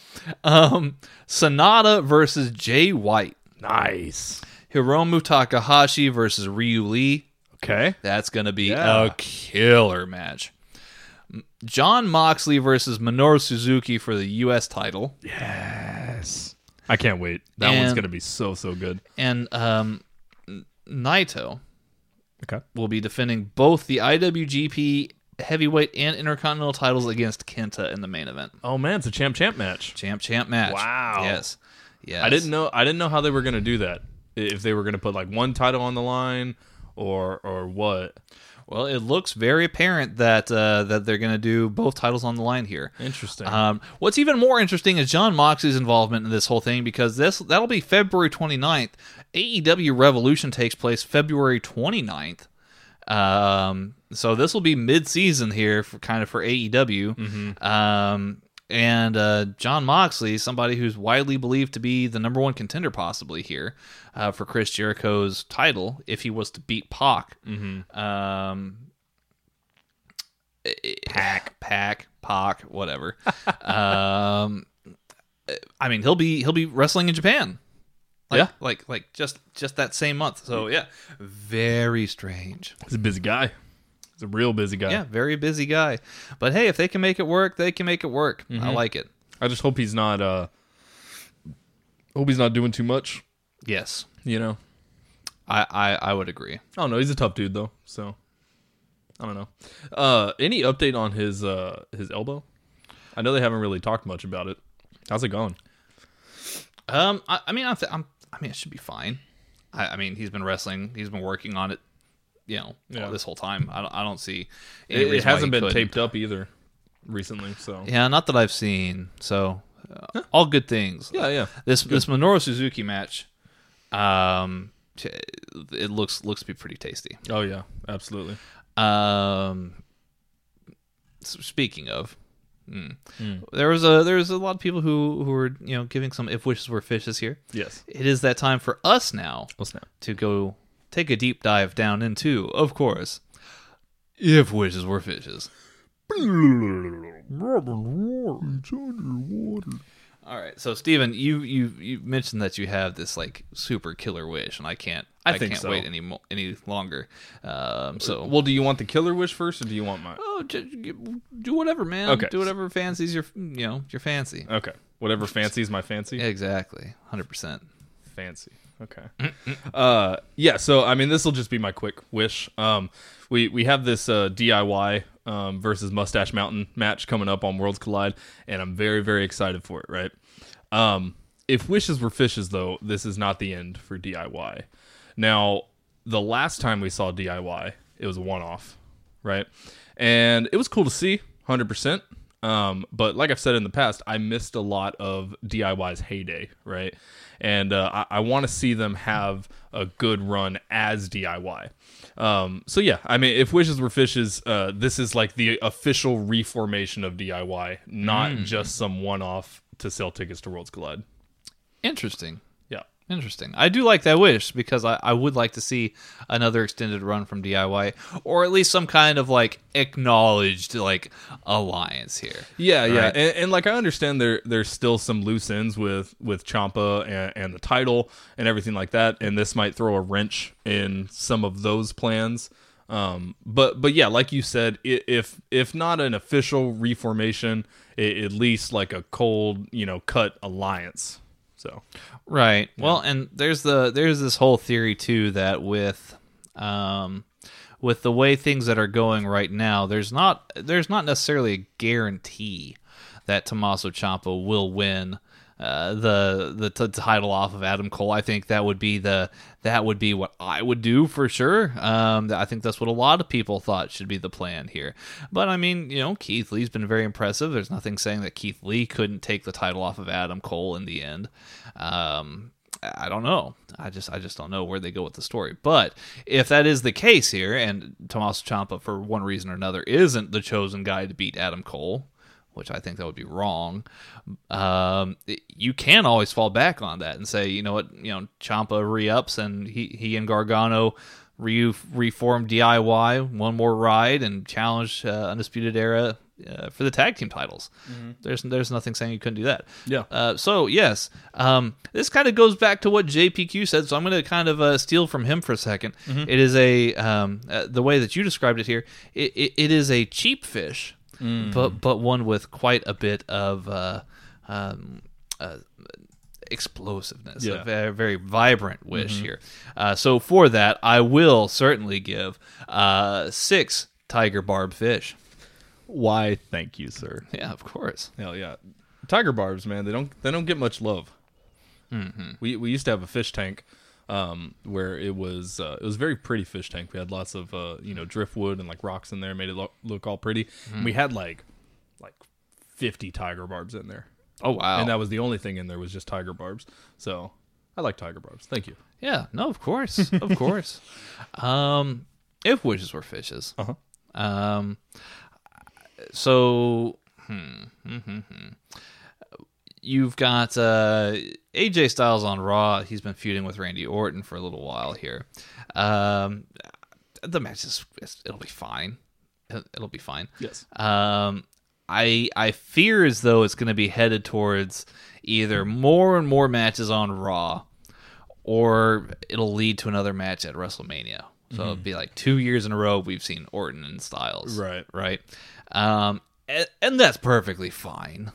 Um, Sanada versus Jay White. Nice. Hiromu Takahashi versus Ryu Lee. Okay. That's going to be Yeah. a killer match. Jon Moxley versus Minoru Suzuki for the U.S. title. Yes. I can't wait. That one's gonna be so so good. And um, Naito Okay. will be defending both the IWGP heavyweight and intercontinental titles against Kenta in the main event. Oh man, it's a champ champ match. Champ, champ match. Wow. Yes. Yes. I didn't know. I didn't know how they were gonna do that. If they were gonna put like one title on the line, or or what. Well, it looks very apparent that uh, that they're going to do both titles on the line here. Interesting. Um, what's even more interesting is Jon Moxley's involvement in this whole thing because this that'll be February 29th. AEW Revolution takes place February 29th. Um, so this will be mid-season here for kind of for AEW. Um, and uh, Jon Moxley, somebody who's widely believed to be the number one contender possibly here uh, for Chris Jericho's title if he was to beat Pac. Um, Pack, Pack, Pac, whatever. (laughs) um, I mean, he'll be he'll be wrestling in Japan. Like, Yeah. like like just just that same month. So yeah, very strange. He's a busy guy. He's a real busy guy. Yeah, very busy guy. But hey, if they can make it work, they can make it work. I like it. I just hope he's not. uh Hope he's not doing too much. Yes, You know. I I, I would agree. I don't know. He's a tough dude though. So I don't know. Uh Any update on his uh his elbow? I know they haven't really talked much about it. How's it going? Um, I, I mean, I, th- I'm, I mean, it should be fine. I, I mean, he's been wrestling. He's been working on it. You know, Yeah. this whole time. I don't, I don't see. It, it hasn't been couldn't. taped up either recently. So Yeah, not that I've seen. So, uh, all good things. yeah, yeah. This this Minoru Suzuki match, um, it looks looks to be pretty tasty. Oh yeah, absolutely. Um, speaking of, mm, there was a there was a lot of people who who were you know giving some if wishes were fishes here. Yes. It is that time for us now Oh snap. to go take a deep dive down into, of course, if wishes were fishes. All right, so Steven, you you you mentioned that you have this like super killer wish, and I can't I think can't so. wait any mo- any longer. Um, so Well, do you want the killer wish first, or do you want mine? oh, do whatever, man. Okay. do whatever fancies your you know your fancy. Okay, whatever fancies my fancy. Exactly, hundred percent. Fancy. Okay. uh, yeah. So I mean, this will just be my quick wish. Um, we we have this uh, DIY um, versus Mustache Mountain match coming up on Worlds Collide, and I'm very very excited for it. Right. Um, if wishes were fishes, though, this is not the end for DIY. Now, the last time we saw DIY, it was a one off, right? And it was cool to see, hundred percent. Um, but like I've said in the past, I missed a lot of DIY's heyday, right? And uh, I, I want to see them have a good run as DIY. Um, so yeah, I mean, if wishes were fishes, uh, this is like the official reformation of DIY, not just some one-off to sell tickets to Worlds Collide. Interesting. Interesting. I do like that wish because I, I would like to see another extended run from DIY or at least some kind of like acknowledged like alliance here. Yeah, yeah, and, and like I understand there there's still some loose ends with with Ciampa and, and the title and everything like that, and this might throw a wrench in some of those plans. Um, but but yeah, like you said, if if not an official reformation, at least like a cold you know cut alliance. So Right. Well, and there's the there's this whole theory too that with um with the way things that are going right now, there's not there's not necessarily a guarantee that Tommaso Ciampa will win uh, the the t- title off of Adam Cole. I think that would be the that would be what I would do for sure. Um, I think that's what a lot of people thought should be the plan here. But I mean, you know, Keith Lee's been very impressive. There's nothing saying that Keith Lee couldn't take the title off of Adam Cole in the end. Um, I don't know. I just I just don't know where they go with the story. But if that is the case here, and Tommaso Ciampa for one reason or another isn't the chosen guy to beat Adam Cole, which I think that would be wrong. Um, you can always fall back on that and say, you know what, you know, Ciampa re-ups and he he and Gargano re reform DIY one more ride and challenge uh, Undisputed Era uh, for the tag team titles. There's there's nothing saying you couldn't do that. Yeah. Uh, so yes, um, this kind of goes back to what JPQ said. So I'm going to kind of uh, steal from him for a 2nd It is a um, uh, the way that you described it here. It, it, it is a cheap fish, but but one with quite a bit of uh, um, uh, explosiveness. Yeah. A very, very vibrant wish here. Uh, so for that, I will certainly give uh, six tiger barb fish. why? Thank you, sir. Yeah, of course. Hell yeah, tiger barbs, man. They don't they don't get much love. Mm-hmm. We we used to have a fish tank, um, where it was uh, it was a very pretty fish tank. We had lots of uh, you know driftwood and like rocks in there, made it lo- look all pretty. Mm-hmm. And we had like like fifty tiger barbs in there, Oh wow. and that was the only thing in there was just tiger barbs. So I like tiger barbs. Thank you. Yeah, no, of course, of (laughs) course. Um, if wishes were fishes, Uh-huh. um, so hmm, hmm, hmm, hmm. You've got uh, AJ Styles on Raw. He's been feuding with Randy Orton for a little while here. Um, the match is it'll be fine. It- It'll be fine. Yes. Um, I I fear as though it's going to be headed towards either more and more matches on Raw, or it'll lead to another match at WrestleMania. So it'll be like two years in a row we've seen Orton and Styles. Right. Right. Um, and, and that's perfectly fine.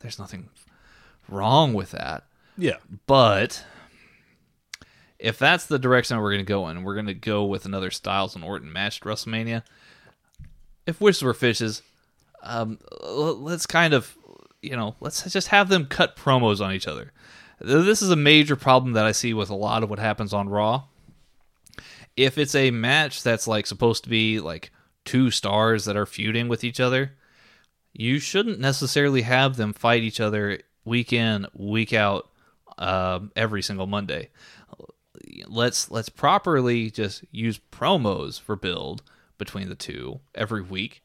There's nothing wrong with that. Yeah. But if that's the direction we're going to go in, we're going to go with another Styles and Orton match at WrestleMania. If wishes were fishes, um, let's kind of, you know, let's just have them cut promos on each other. This is a major problem that I see with a lot of what happens on Raw. If it's a match that's like supposed to be like two stars that are feuding with each other, you shouldn't necessarily have them fight each other week in, week out, um, every single Monday. Let's let's properly just use promos for build between the two every week,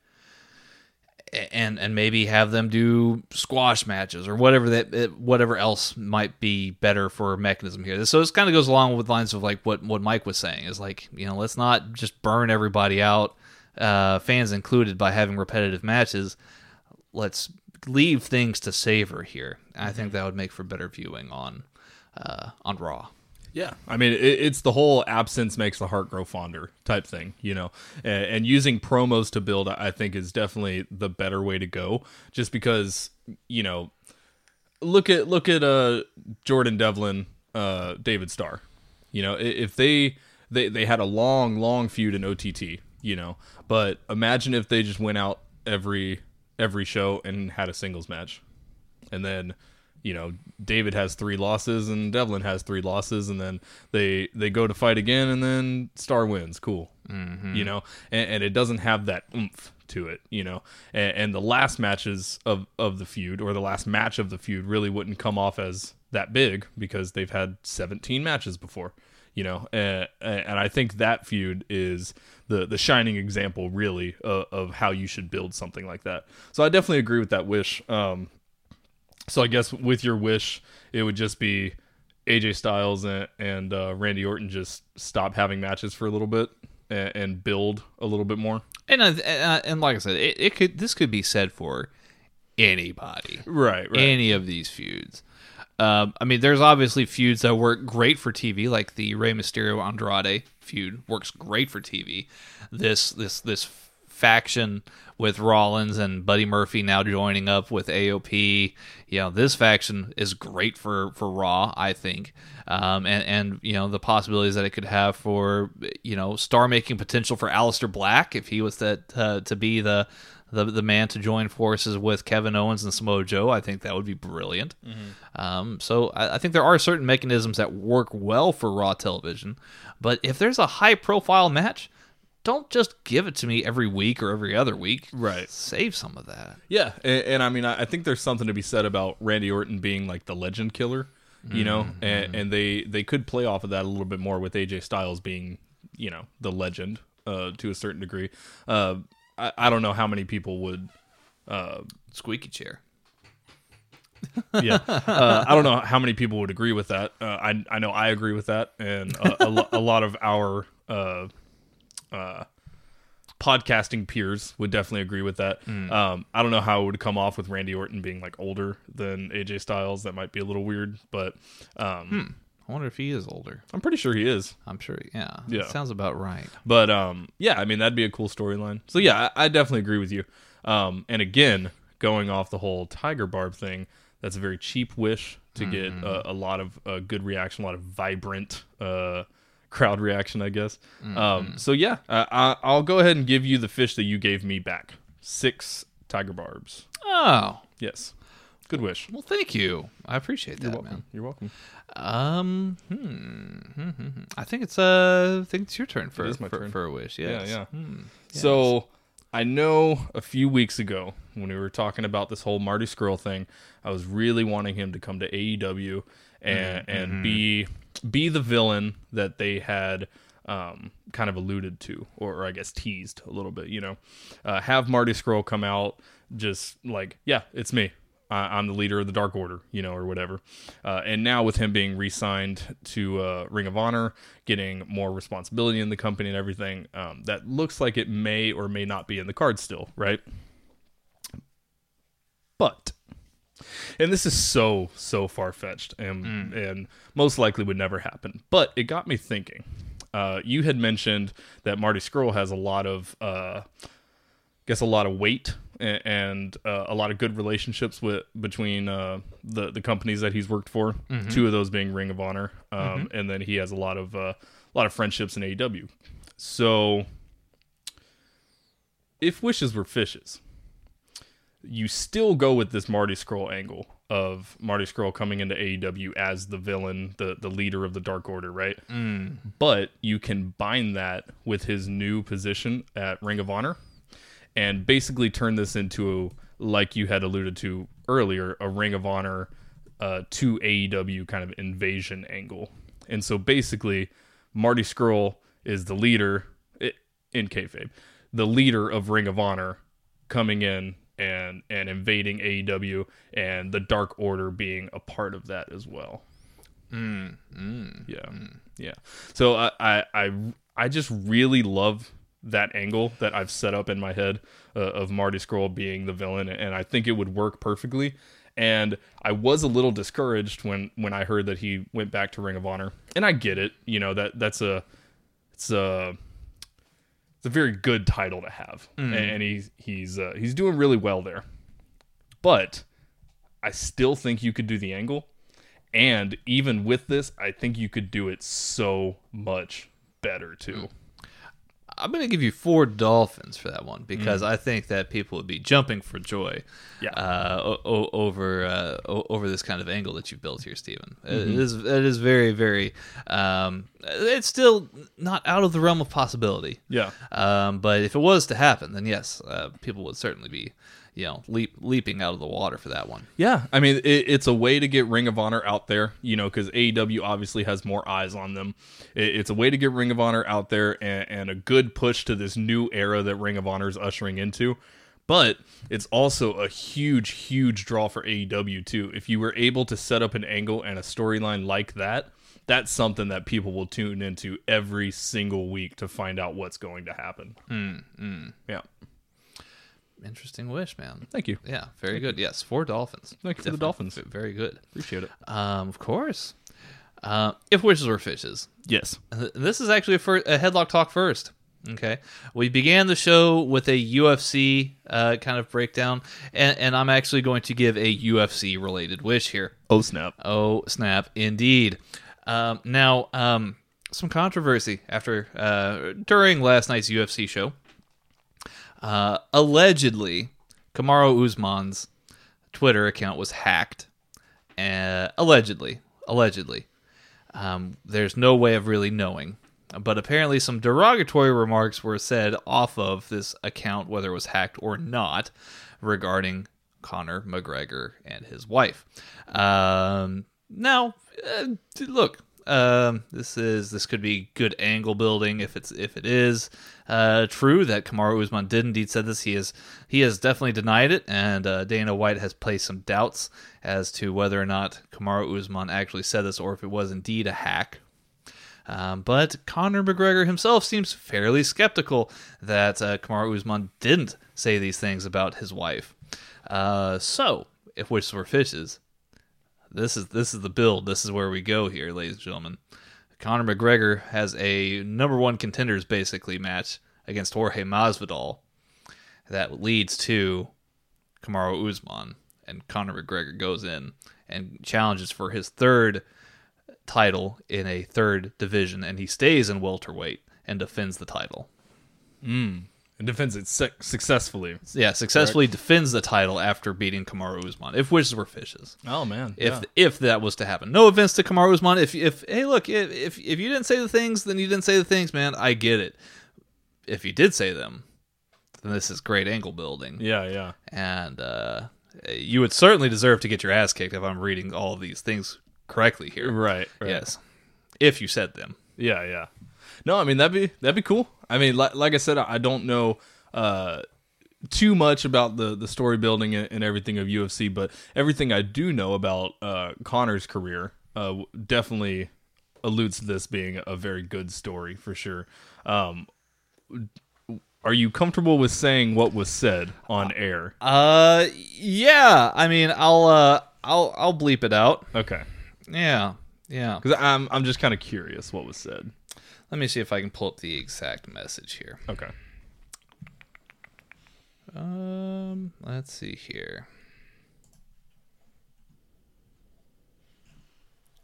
and and maybe have them do squash matches or whatever that eh, whatever else might be better for mechanism here. So this kind of goes along with lines of like what what Mike was saying is like you know let's not just burn everybody out, uh, fans included, by having repetitive matches let's leave things to savor here. I think that would make for better viewing on uh, on Raw. Yeah, I mean, it, it's the whole absence makes the heart grow fonder type thing, you know. And, and using promos to build, I think, is definitely the better way to go. Just because, you know, look at look at uh Jordan Devlin, uh David Starr. You know, if they they they had a long long feud in OTT, you know, but imagine if they just went out every every show and had a singles match. And then you know David has three losses and Devlin has three losses and then they they go to fight again and then Starr wins. Cool. Mm-hmm. You know? And, and it doesn't have that oomph to it, you know. And, and the last matches of of the feud or the last match of the feud really wouldn't come off as that big because they've had 17 matches before, you know. And, and I think that feud is the the shining example really of, of how you should build something like that. So I definitely agree with that wish. Um, so I guess with your wish, it would just be AJ Styles and, and uh, Randy Orton just stop having matches for a little bit and, and build a little bit more. And uh, and, and like I said, it, it could this could be said for anybody, Right, right. any of these feuds. Um, I mean, there's obviously feuds that work great for TV, like the Rey Mysterio Andrade feud works great for TV. This this this faction with Rollins and Buddy Murphy now joining up with AOP. You know, this faction is great for for Raw, I think. Um, and and you know the possibilities that it could have for you know star making potential for Aleister Black if he was to uh, to be the the the man to join forces with Kevin Owens and Samoa Joe. I think that would be brilliant. Um, so I, I think there are certain mechanisms that work well for Raw television, but if there's a high profile match, don't just give it to me every week or every other week. Right. Save some of that. Yeah, and, and I mean, I, I think there's something to be said about Randy Orton being like the legend killer, you know, and, and they they could play off of that a little bit more with AJ Styles being, you know, the legend uh, to a certain degree. Uh, I, I don't know how many people would Squeaky chair. (laughs) yeah, uh, I don't know how many people would agree with that. Uh, I I know I agree with that, and a, a, lo- a lot of our uh, uh, podcasting peers would definitely agree with that. Um, I don't know how it would come off with Randy Orton being like older than AJ Styles. That might be a little weird, but um, I wonder if he is older. I'm pretty sure he is. I'm sure. Yeah. Yeah. Sounds about right. But um, yeah, I mean that'd be a cool storyline. So yeah, I, I definitely agree with you. Um, and again, going off the whole Tiger Barb thing, that's a very cheap wish to get a, a lot of uh, good reaction, a lot of vibrant uh, crowd reaction, I guess. Um, so yeah, I, I'll go ahead and give you the fish that you gave me back. Six Tiger Barbs. Oh. Yes, good wish. Well, thank you. I appreciate that, man. You're welcome. Um, hmm, hmm, hmm, hmm. I think it's uh, I think it's your turn for is my for, turn. for a wish. Yeah, Yes. yeah. Hmm. So I know a few weeks ago when we were talking about this whole Marty Scurll thing, I was really wanting him to come to AEW and and be be the villain that they had um, kind of alluded to, or, or I guess teased a little bit. You know, uh, have Marty Scurll come out, just like, yeah, it's me. I, I'm the leader of the Dark Order, you know, or whatever. Uh, and now with him being re-signed to uh, Ring of Honor, getting more responsibility in the company and everything, um, that looks like it may or may not be in the cards still, right? But and this is so so far fetched and and most likely would never happen. But it got me thinking. Uh, you had mentioned that Marty Scurll has a lot of, uh, guess, a lot of weight and, and uh, a lot of good relationships with between uh, the the companies that he's worked for. Two of those being Ring of Honor, um, and then he has a lot of uh, a lot of friendships in AEW. So, if wishes were fishes, you still go with this Marty Scurll angle of Marty Scurll coming into AEW as the villain, the the leader of the Dark Order, right? Mm. But you can bind that with his new position at Ring of Honor and basically turn this into like you had alluded to earlier, a Ring of Honor uh, to AEW kind of invasion angle. And so basically, Marty Scurll is the leader in kayfabe, the leader of Ring of Honor coming in and and invading AEW, and the Dark Order being a part of that as well. Mm, mm, yeah, mm. yeah. So I, I I I just really love that angle that I've set up in my head uh, of Marty Scurll being the villain, and I think it would work perfectly. And I was a little discouraged when when I heard that he went back to Ring of Honor, and I get it. You know that that's a it's a it's a very good title to have, and he's he's uh, he's doing really well there. But I still think you could do the angle, and even with this, I think you could do it so much better too. I'm going to give you four dolphins for that one Mm. because I think that people would be jumping for joy, Yeah. uh, o- o- over uh, o- over this kind of angle that you've built here, Stephen. It Mm-hmm. is it is very very. Um, it's still not out of the realm of possibility. Yeah. Um, but if it was to happen, then yes, uh, people would certainly be, you know, leap leaping out of the water for that one. Yeah, I mean, it, it's a way to get Ring of Honor out there, you know, because AEW obviously has more eyes on them. It, it's a way to get Ring of Honor out there and, and a good push to this new era that Ring of Honor is ushering into. But it's also a huge, huge draw for AEW, too. If you were able to set up an angle and a storyline like that, that's something that people will tune into every single week to find out what's going to happen. Hmm, hmm. Yeah. Interesting wish, man. Thank you. Yeah, very good. Yes, four dolphins. Thank you for the Dolphins. Very good. Appreciate it. Um, of course. Uh, if wishes were fishes, Yes. This is actually a, fir- a headlock talk first. Okay, we began the show with a UFC uh, kind of breakdown, and, and I'm actually going to give a UFC related wish here. Oh, snap. Oh snap! Indeed. Um, now, um, some controversy after uh, during last night's UFC show. Uh, allegedly, Kamaru Usman's Twitter account was hacked. Uh, allegedly, allegedly. Um, there's no way of really knowing. But apparently, some derogatory remarks were said off of this account, whether it was hacked or not, regarding Conor McGregor and his wife. Um, now, uh, look, um, this is this could be good angle building if it's if it is uh, true that Kamaru Usman did indeed said this. He is he has definitely denied it, and uh, Dana White has placed some doubts as to whether or not Kamaru Usman actually said this or if it was indeed a hack. Um, but Conor McGregor himself seems fairly skeptical that uh, Kamaru Usman didn't say these things about his wife. Uh, so, if wishes were fishes, this is this is the build. This is where we go here, ladies and gentlemen. Conor McGregor has a number one contenders basically match against Jorge Masvidal that leads to Kamaru Usman, and Conor McGregor goes in and challenges for his third title in a third division, and he stays in welterweight and defends the title. Hmm. And defends it su- successfully. Yeah, successfully defends the title after beating Kamaru Usman. If wishes were fishes. Oh man, if if that was to happen. No offense to Kamaru Usman. If if hey look if, if if you didn't say the things, then you didn't say the things, man. I get it. If you did say them, then this is great angle building, yeah, yeah. and uh, you would certainly deserve to get your ass kicked if I'm reading all of these things correctly here. Right, right. Yes, if you said them. Yeah, yeah. No, I mean that'd be that'd be cool. I mean, like, like I said, I don't know uh, too much about the the story building and and everything of UFC, but everything I do know about uh, Conor's career uh, definitely alludes to this being a very good story for sure. Um, are you comfortable with saying what was said on air? Uh, yeah. I mean, I'll uh, I'll I'll bleep it out. Okay, Yeah, yeah. because I'm I'm just kind of curious what was said. Let me see if I can pull up the exact message here. Okay. Um, let's see here.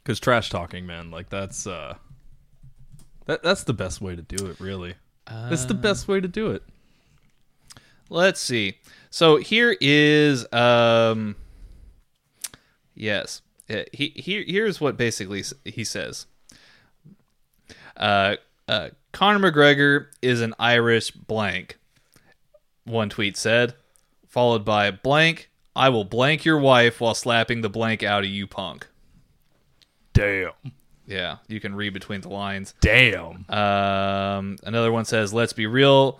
Because trash talking, man, like that's uh, that that's the best way to do it. Really, that's the best way to do it. Let's see. So here is um. Yes, Uh, he here here's what basically he says. Uh, uh, Conor McGregor is an Irish blank. One tweet said, followed by blank. I will blank your wife while slapping the blank out of you, punk. Damn, Yeah, you can read between the lines. damn. Um, another one says, "Let's be real.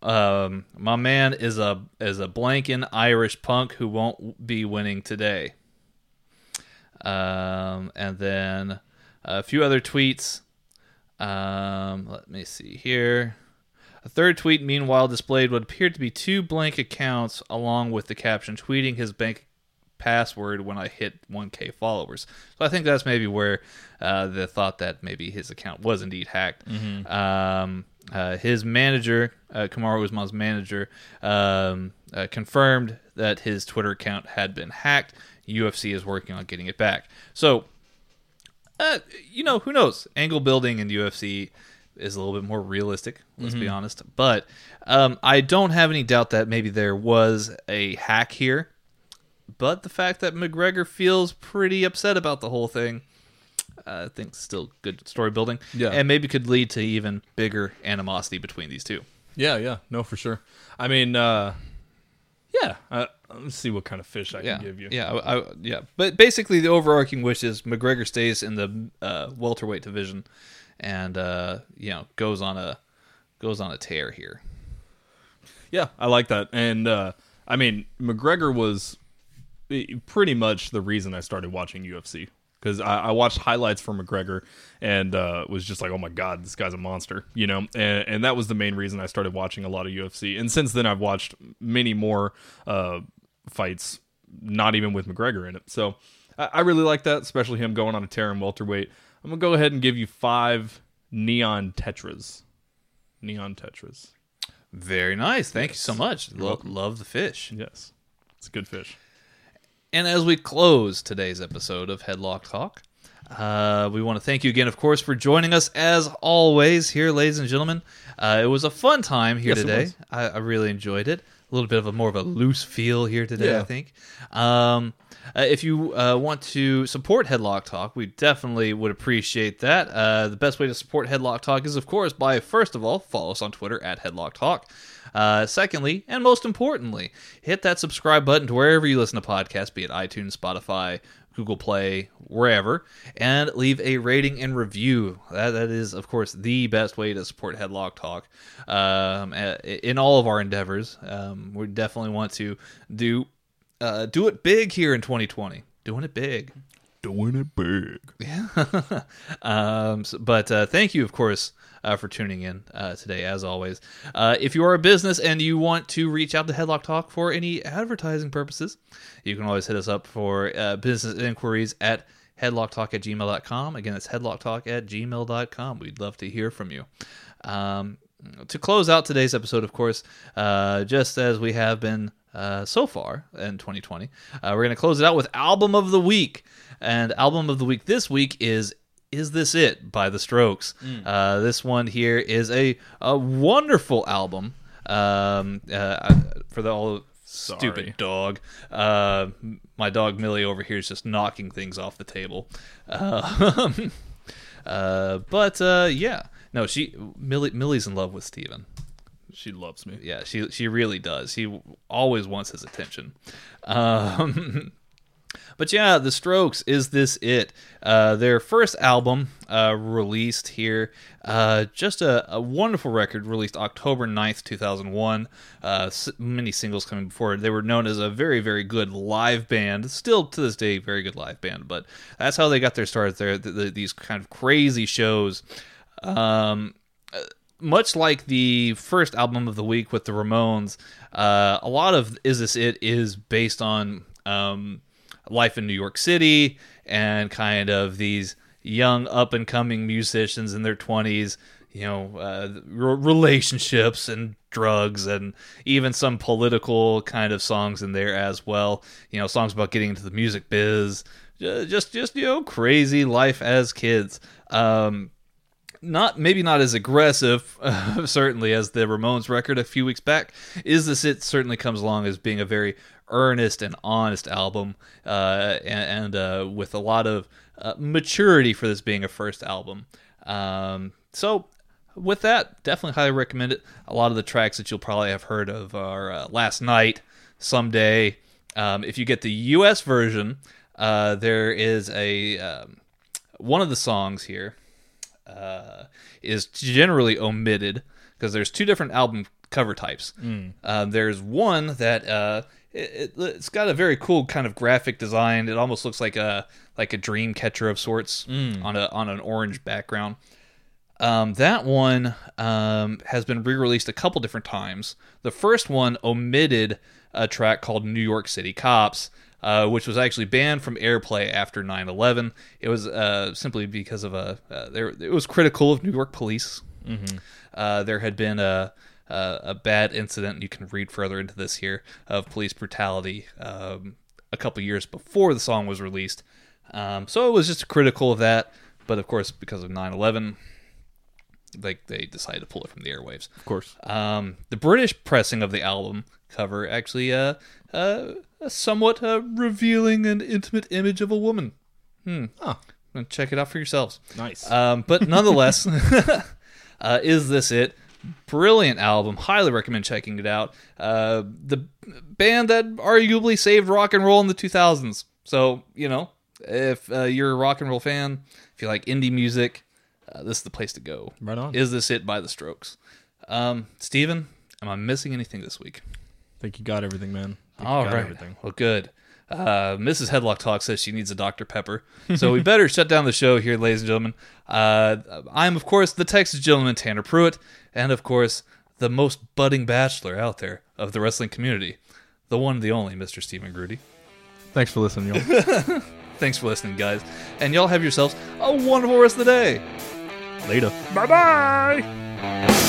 Um, my man is a is a blanking Irish punk who won't be winning today." Um, and then a few other tweets. Um, let me see here. A third tweet, meanwhile, displayed what appeared to be two blank accounts, along with the caption tweeting his bank password when I hit 1K followers. So I think that's maybe where uh, the thought that maybe his account was indeed hacked. Um, uh, his manager, uh, Kamaru Usman's manager, um, uh, confirmed that his Twitter account had been hacked. UFC is working on getting it back. So uh, you know, who knows? Angle building in UFC is a little bit more realistic. Let's be honest, but um, I don't have any doubt that maybe there was a hack here. But the fact that McGregor feels pretty upset about the whole thing, uh, I think, still good story building. Yeah. and maybe could lead to even bigger animosity between these two. Yeah, yeah, no, for sure. I mean, uh, yeah. Uh, let's see what kind of fish I Yeah, can give you. yeah, I, I- yeah. But basically, the overarching wish is McGregor stays in the uh, welterweight division, and uh, you know goes on a goes on a tear here. Yeah, I like that. And uh, I mean, McGregor was eh, pretty much the reason I started watching UFC because I, I watched highlights from McGregor and uh, was just like, oh my god, this guy's a monster, you know. And, and that was the main reason I started watching a lot of UFC. And since then, I've watched many more uh, fights, not even with McGregor in it. So I, I really like that, especially him going on a tear in welterweight. I'm gonna go ahead and give you five neon tetras. Neon tetras. Very nice. Thank you so much. Lo- love the fish. Yes, it's a good fish. And as we close today's episode of Headlock Talk, uh, we want to thank you again, of course, for joining us as always here, ladies and gentlemen. Uh, it was a fun time here Yes, today. I, I really enjoyed it. A little bit of a more of a loose feel here today, I think. Um, uh, if you uh, want to support Headlock Talk, we definitely would appreciate that. Uh, the best way to support Headlock Talk is, of course, by first of all, follow us on Twitter at Headlock Talk. Uh, secondly, and most importantly, hit that subscribe button to wherever you listen to podcasts, be it iTunes, Spotify, Google Play, wherever, and leave a rating and review. That, that is, of course, the best way to support Headlock Talk um, in all of our endeavors. Um, we definitely want to do uh, do it big here in 2020. Doing it big. Doing it big. (laughs) Um, s- but uh, thank you, of course, uh, for tuning in uh, today, as always. Uh, if you are a business and you want to reach out to Headlock Talk for any advertising purposes, you can always hit us up for uh, business inquiries at headlocktalk at gmail.com. Again, it's headlocktalk at gmail.com. We'd love to hear from you. Um, to close out today's episode, of course, uh, just as we have been uh, so far in 2020, uh, we're going to close it out with Album of the Week. And Album of the Week this week is Is This It by The Strokes. Uh, this one here is a, a wonderful album. Um, uh, for the all stupid dog. Uh, my dog Millie over here is just knocking things off the table. Uh, (laughs) uh, but uh, yeah, no, she Millie Millie's in love with Steven. She loves me. Yeah, she she really does. He always wants his attention. Um, (laughs) but yeah, The Strokes is this it? Uh, their first album uh, released here, uh, just a, a wonderful record released October 9th, 2001. Uh, many singles coming before. They were known as a very, very good live band. Still to this day, very good live band. But that's how they got their start. There, th th these kind of crazy shows. Um, much like the first album of the week with the Ramones, uh, a lot of "Is This It is based on um, life in New York City and kind of these young up and coming musicians in their twenties. You know, uh, relationships and drugs, and even some political kind of songs in there as well. You know, songs about getting into the music biz, just just you know, crazy life as kids. Um, not maybe not as aggressive, (laughs) uh, certainly as the Ramones record a few weeks back. Is this it? Certainly comes along as being a very earnest and honest album, uh, and, and uh, with a lot of uh, maturity for this being a first album. Um, so. With that, definitely highly recommend it. A lot of the tracks that you'll probably have heard of are uh, "Last Night," "Someday." Um, if you get the U.S. version, uh, there is a um, one of the songs here uh, is generally omitted because there's two different album cover types. Uh, there's one that uh, it, it, it's got a very cool kind of graphic design. It almost looks like a like a dream catcher of sorts on a on an orange background. Um, that one um, has been re-released a couple different times. The first one omitted a track called "New York City Cops," uh, which was actually banned from airplay after 9/11. It was uh, simply because of a uh, there. It was critical of New York police. Uh, there had been a, a a bad incident. You can read further into this here of police brutality um, a couple years before the song was released. Um, so it was just critical of that. But of course, because of 9/11, like they decided to pull it from the airwaves. Of course. Um, the British pressing of the album cover actually uh, uh, a somewhat uh, revealing and intimate image of a woman. Hmm. Huh. Check it out for yourselves. Nice. Um, but (laughs) nonetheless, (laughs) uh, is this it? Brilliant album. Highly recommend checking it out. Uh, the band that arguably saved rock and roll in the 2000s. So, you know, if uh, you're a rock and roll fan, if you like indie music, uh, this is the place to go. Right on. Is this it by the Strokes? Um, Steven, am I missing anything this week? I think you got everything, man. I think you All got right. Everything. Well, good. Uh, Mrs. Headlock Talk says she needs a Dr. Pepper. So we better shut down the show here, ladies and gentlemen. Uh, I'm, of course, the Texas gentleman, Tanner Pruitt, and, of course, the most budding bachelor out there of the wrestling community, the one, the only, Mr. Stephen Grudy. Thanks for listening, y'all. (laughs) Thanks for listening, guys. And y'all have yourselves a wonderful rest of the day. Later. Bye bye.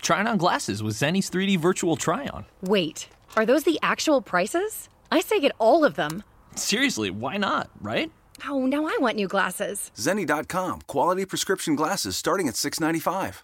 Trying on glasses with Zenni's 3D virtual try on. Wait, are those the actual prices? I say get all of them. Seriously, why not, right? Oh, now I want new glasses. Zenni.com. Quality prescription glasses starting at $6.95.